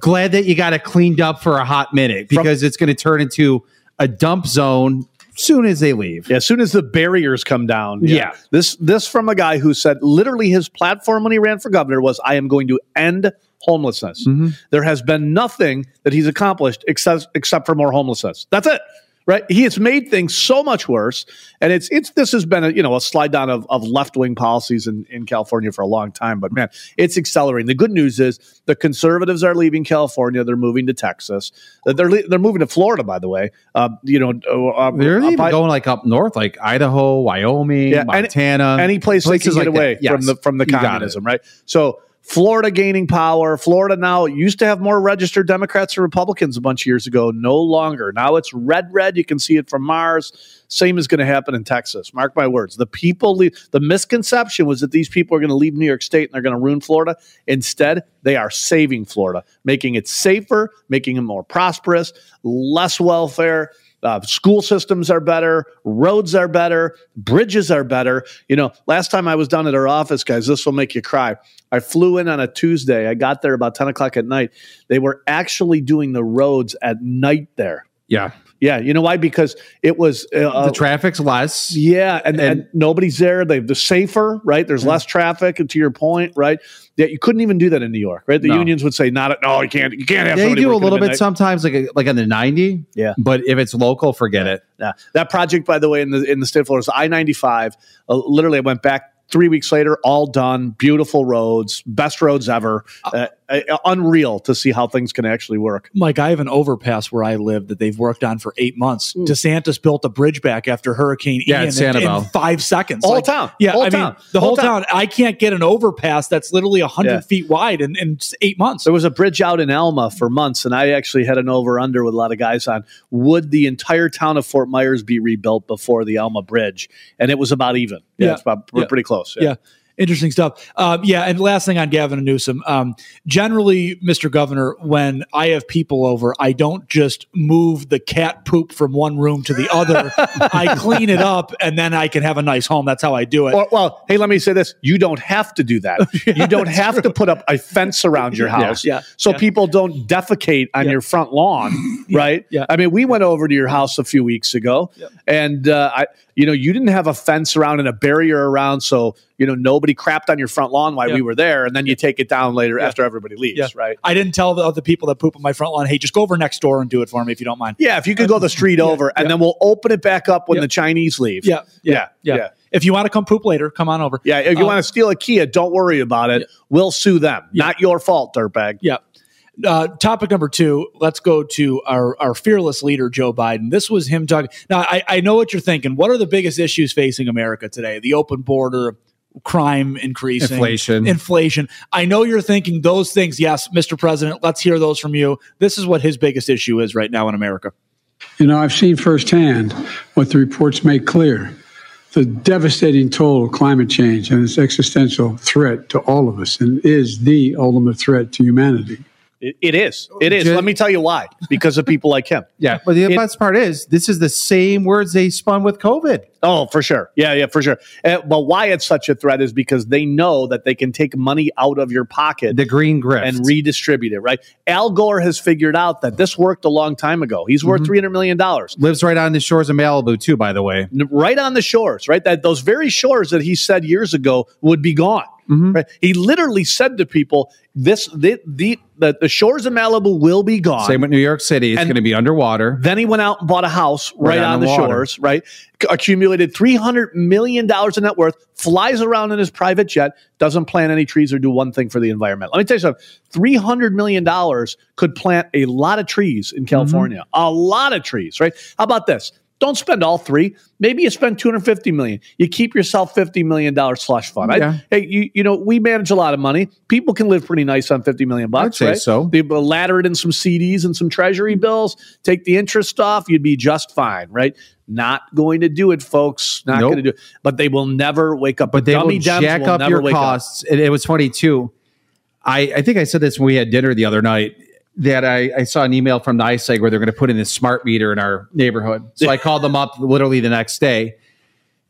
glad that you got it cleaned up for a hot minute because it's going to turn into a dump zone soon as they leave. Yeah, as soon as the barriers come down. Yeah. This this from a guy who said literally his platform when he ran for governor was I am going to end homelessness. Mm-hmm. There has been nothing that he's accomplished except except for more homelessness. That's it. Right? He has made things so much worse. And it's it's this has been a you know a slide down of, of left wing policies in, in California for a long time. But man, it's accelerating. The good news is the conservatives are leaving California. They're moving to Texas. They're they're moving to Florida, by the way. Uh, you know, uh, They're uh, even by- going like up north, like Idaho, Wyoming, Yeah, Montana, any place they can places get like away that. Yes. from the from the You got it. communism, right? So Florida gaining power. Florida now used to have more registered Democrats and Republicans a bunch of years ago. No longer. Now it's red, red. You can see it from Mars. Same is going to happen in Texas. Mark my words. The people, leave, the misconception was that these people are going to leave New York State and they're going to ruin Florida. Instead, they are saving Florida, making it safer, making it more prosperous, less welfare. Uh, school systems are better, roads are better, bridges are better. You know, last time I was down at our office, guys, this will make you cry. I flew in on a Tuesday. I got there about 10 o'clock at night. They were actually doing the roads at night there. Yeah. Yeah. You know why? Because it was uh, the traffic's less. Yeah. And, and, nobody's there. They, the safer, right? There's less traffic. And to your point, right? Yeah, you couldn't even do that in New York, right? The No. unions would say, "Not, no, you can't, you can't have." They do a little bit sometimes, like uh, like on the ninety. Yeah. but if it's local, forget it. Yeah. That project, by the way, in the in the state of Florida, I ninety five. Uh, literally, I went back three weeks later, all done, beautiful roads, best roads ever. Uh, uh, unreal to see how things can actually work. Mike, I have an overpass where I live that they've worked on for eight months. DeSantis built a bridge back after Hurricane Yeah, Ian in, in five seconds. Whole town. Yeah, Whole I town. mean the Whole whole town. town. I can't get an overpass that's literally hundred Yeah. feet wide in, in eight months. There was a bridge out in Alma for months, and I actually had an over under with a lot of guys on would the entire town of Fort Myers be rebuilt before the Alma Bridge? And it was about even. Yeah, Yeah. it's about Yeah. pretty close. yeah. Interesting stuff. Um, yeah, and last thing on Gavin and Newsom. Um, generally, Mr. Governor, when I have people over, I don't just move the cat poop from one room to the other. I clean it up, and then I can have a nice home. That's how I do it. Or, well, hey, let me say this: you don't have to do that. you don't have to put up a fence around your Yeah. house, Yeah. so Yeah. people don't defecate on your front lawn, right? Yeah. I mean, we went over to your house a few weeks ago, and uh, I, you know, you didn't have a fence around and a barrier around, so you know nobody crapped on your front lawn while Yeah. we were there, and then you take it down later after everybody leaves, Yeah. right? I didn't tell the other people that poop on my front lawn, hey, just go over next door and do it for me if you don't mind. Yeah, if you could go the street over, and then we'll open it back up when the Chinese leave. Yeah, yeah, yeah. yeah. If you want to come poop later, come on over. Yeah, if you Uh, want to steal a Kia, don't worry about it. We'll sue them. Not your fault, dirtbag. Yeah. Uh, topic number two. Let's go to our, our fearless leader, Joe Biden. This was him talking. Now, I, I know what you're thinking. What are the biggest issues facing America today? The open border, crime increasing, Inflation. inflation. I know you're thinking those things. Yes, Mr. President. Let's hear those from you. This is what his biggest issue is right now in America. You know, I've seen firsthand what the reports make clear the devastating toll of climate change and its existential threat to all of us, and is the ultimate threat to humanity. It, it is. It is. Let me tell you why. Because of people like him. Yeah, but the It- best part is this is the same words they spun with COVID. Oh, for sure. Yeah, yeah, for sure. Uh, but why it's such a threat is because they know that they can take money out of your pocket, the green grift, and redistribute it. Right? Al Gore has figured out that this worked a long time ago. He's worth three hundred million dollars. Lives right on the shores of Malibu too, by the way. right on the shores, right? That those very shores that he said years ago would be gone. Mm-hmm. Right? He literally said to people, "This, the, the, the, shores of Malibu will be gone." Same with New York City. It's going to be underwater. Then he went out and bought a house right, Right on on, the the, shores, right? Accumulated three hundred million dollars in net worth. Flies around in his private jet. Doesn't plant any trees or do one thing for the environment. Let me tell you something. Three hundred million dollars could plant a lot of trees in mm-hmm. California. A lot of trees, right? How about this? Don't spend all three. Maybe you spend 250 million. You keep yourself 50 million dollar slush fund. I- hey, you, you know, we manage a lot of money. People can live pretty nice on 50 million bucks, say right? so. They ladder it in some CDs and some treasury bills, take the interest off, you'd be just fine, right? Not going to do it, folks. Not Nope. going to do it. But they will never wake up. but they Dummy will jack will up your up. costs. And it was funny too. I, I think I said this when we had dinner the other night that I, I saw an email from NYSEG where they're going to put in this smart meter in our neighborhood. So I called them up literally the next day.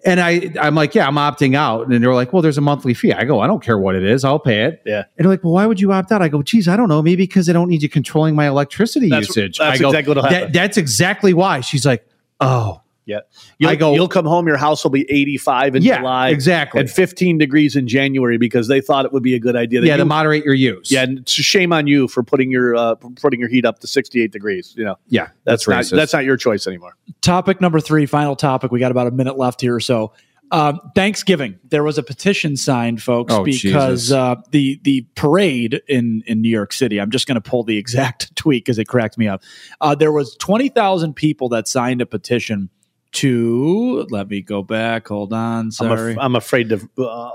And I, I'm like, yeah, I'm opting out. And they're like, well, there's a monthly fee. I go, I don't care what it is. I'll pay it. Yeah. And they're like, well, why would you opt out? I go, geez, I don't know. Maybe because I don't need you controlling my electricity That's- usage. that's I go, exactly what'll "That- that's exactly why. She's like, oh, Yeah. You'll, I go- you'll come home, your house will be 85 in Yeah, July. exactly. And 15 degrees in January because they thought it would be a good idea. that yeah, to moderate your use. Yeah, and it's a shame on you for putting your uh, putting your heat up to 68 degrees. You know, Yeah, that's, that's not that's not your choice anymore. topic number three, final topic. We got about a minute left here or so. Um, Thanksgiving. There was a petition signed, folks, Oh, because uh, the the parade in in New York City. I'm just going to pull the exact tweet because it cracked me up. Uh, there was twenty thousand people that signed a petition to. Let me go back. Hold on. I'm, Sorry. af- I'm afraid to. Uh,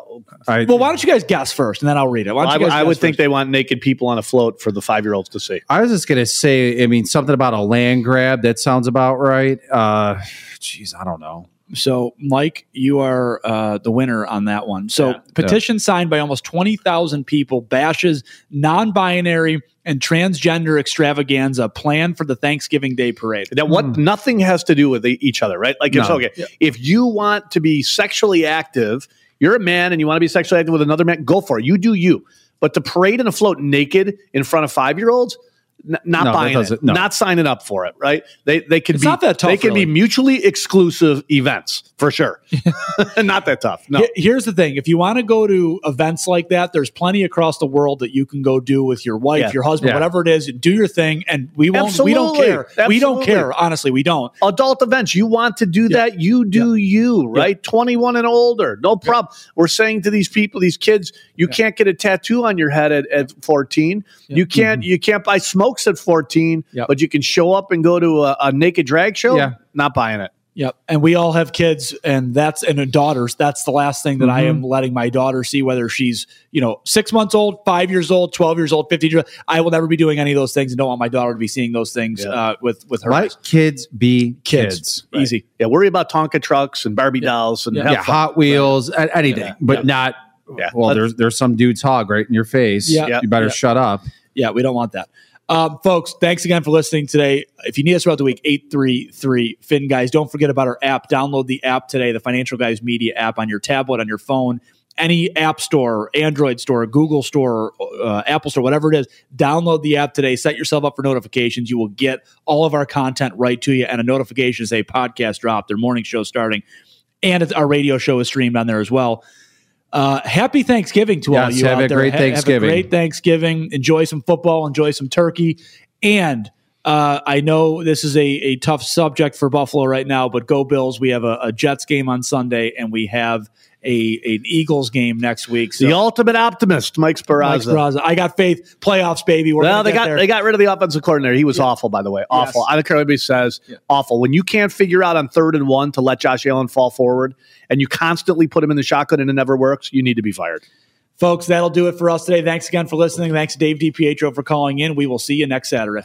I, well, why don't you guys guess first, and then I'll read it. Why don't I, you guys I guess would think first? they want naked people on a float for the five year olds to see. I was just gonna say, I mean, something about a land grab. That sounds about right. Uh, geez, I don't know. So, Mike, you are uh, the winner on that one. So, petition signed by almost 20,000 people bashes non binary and transgender extravaganza plan for the Thanksgiving Day parade. That what nothing has to do with e- each other, right? Like it's okay Yeah. if you want to be sexually active, you're a man and you want to be sexually active with another man, go for it. You do you. But to parade and afloat naked in front of five year olds, n- not No, buying it, doesn't- no. not signing up for it, right? They they can It's be not that tough, They can really. be mutually exclusive events for sure. not that tough. No. Here's the thing: if you want to go to events like that, there's plenty across the world that you can go do with your wife, Yeah. your husband, Yeah. whatever it is. Do your thing, and we won't. We don't Absolutely. care. We don't care. Honestly, we don't. adult events. You want to do that, you do you, right? 21 and older, no problem. We're saying to these people, these kids, you can't get a tattoo on your head at, at 14. You can't mm-hmm. you can't buy smokes at 14, Yep. but you can show up and go to a, a naked drag show. Yeah. Not buying it. Yep. And we all have kids and that's and daughters. That's the last thing that I am letting my daughter see, whether she's, you know, six months old, five years old, 12 years old, 15 years old. I will never be doing any of those things and don't want my daughter to be seeing those things uh, with, with her. Let kids be kids. Right. Easy. Yeah, worry about Tonka trucks and Barbie dolls and Yeah. Yeah. Hot Wheels, a- anything, but not. Yeah. Well, there's there's some dude's hog right in your face. Yeah. you better Yeah. shut up. Yeah, we don't want that. Um, folks, thanks again for listening today. If you need us throughout the week, 833 Fin Guys. Don't forget about our app. Download the app today, the Financial Guys Media app on your tablet, on your phone, any app store, Android store, Google store, uh, Apple store, whatever it is. Download the app today. Set yourself up for notifications. You will get all of our content right to you and a notification say podcast drop, their morning show starting. And our radio show is streamed on there as well. Uh, happy Thanksgiving to all Yes, you have out a there. great Ha- Have a Thanksgiving. great Thanksgiving. Enjoy some football. Enjoy some turkey. And Uh, I know this is a, a tough subject for Buffalo right now, but go Bills. We have a, a Jets game on Sunday, and we have a an Eagles game next week. So the ultimate optimist, Mike Speranza. Mike Speranza. I got faith. Playoffs, baby. We're well, they got there. they got rid of the offensive coordinator. He was awful, by the way. Awful. Yes. I don't care what anybody says. Awful. When you can't figure out on third and one to let Josh Allen fall forward, and you constantly put him in the shotgun and it never works, you need to be fired. Folks, that'll do it for us today. Thanks again for listening. Thanks Dave DiPietro for calling in. We will see you next Saturday.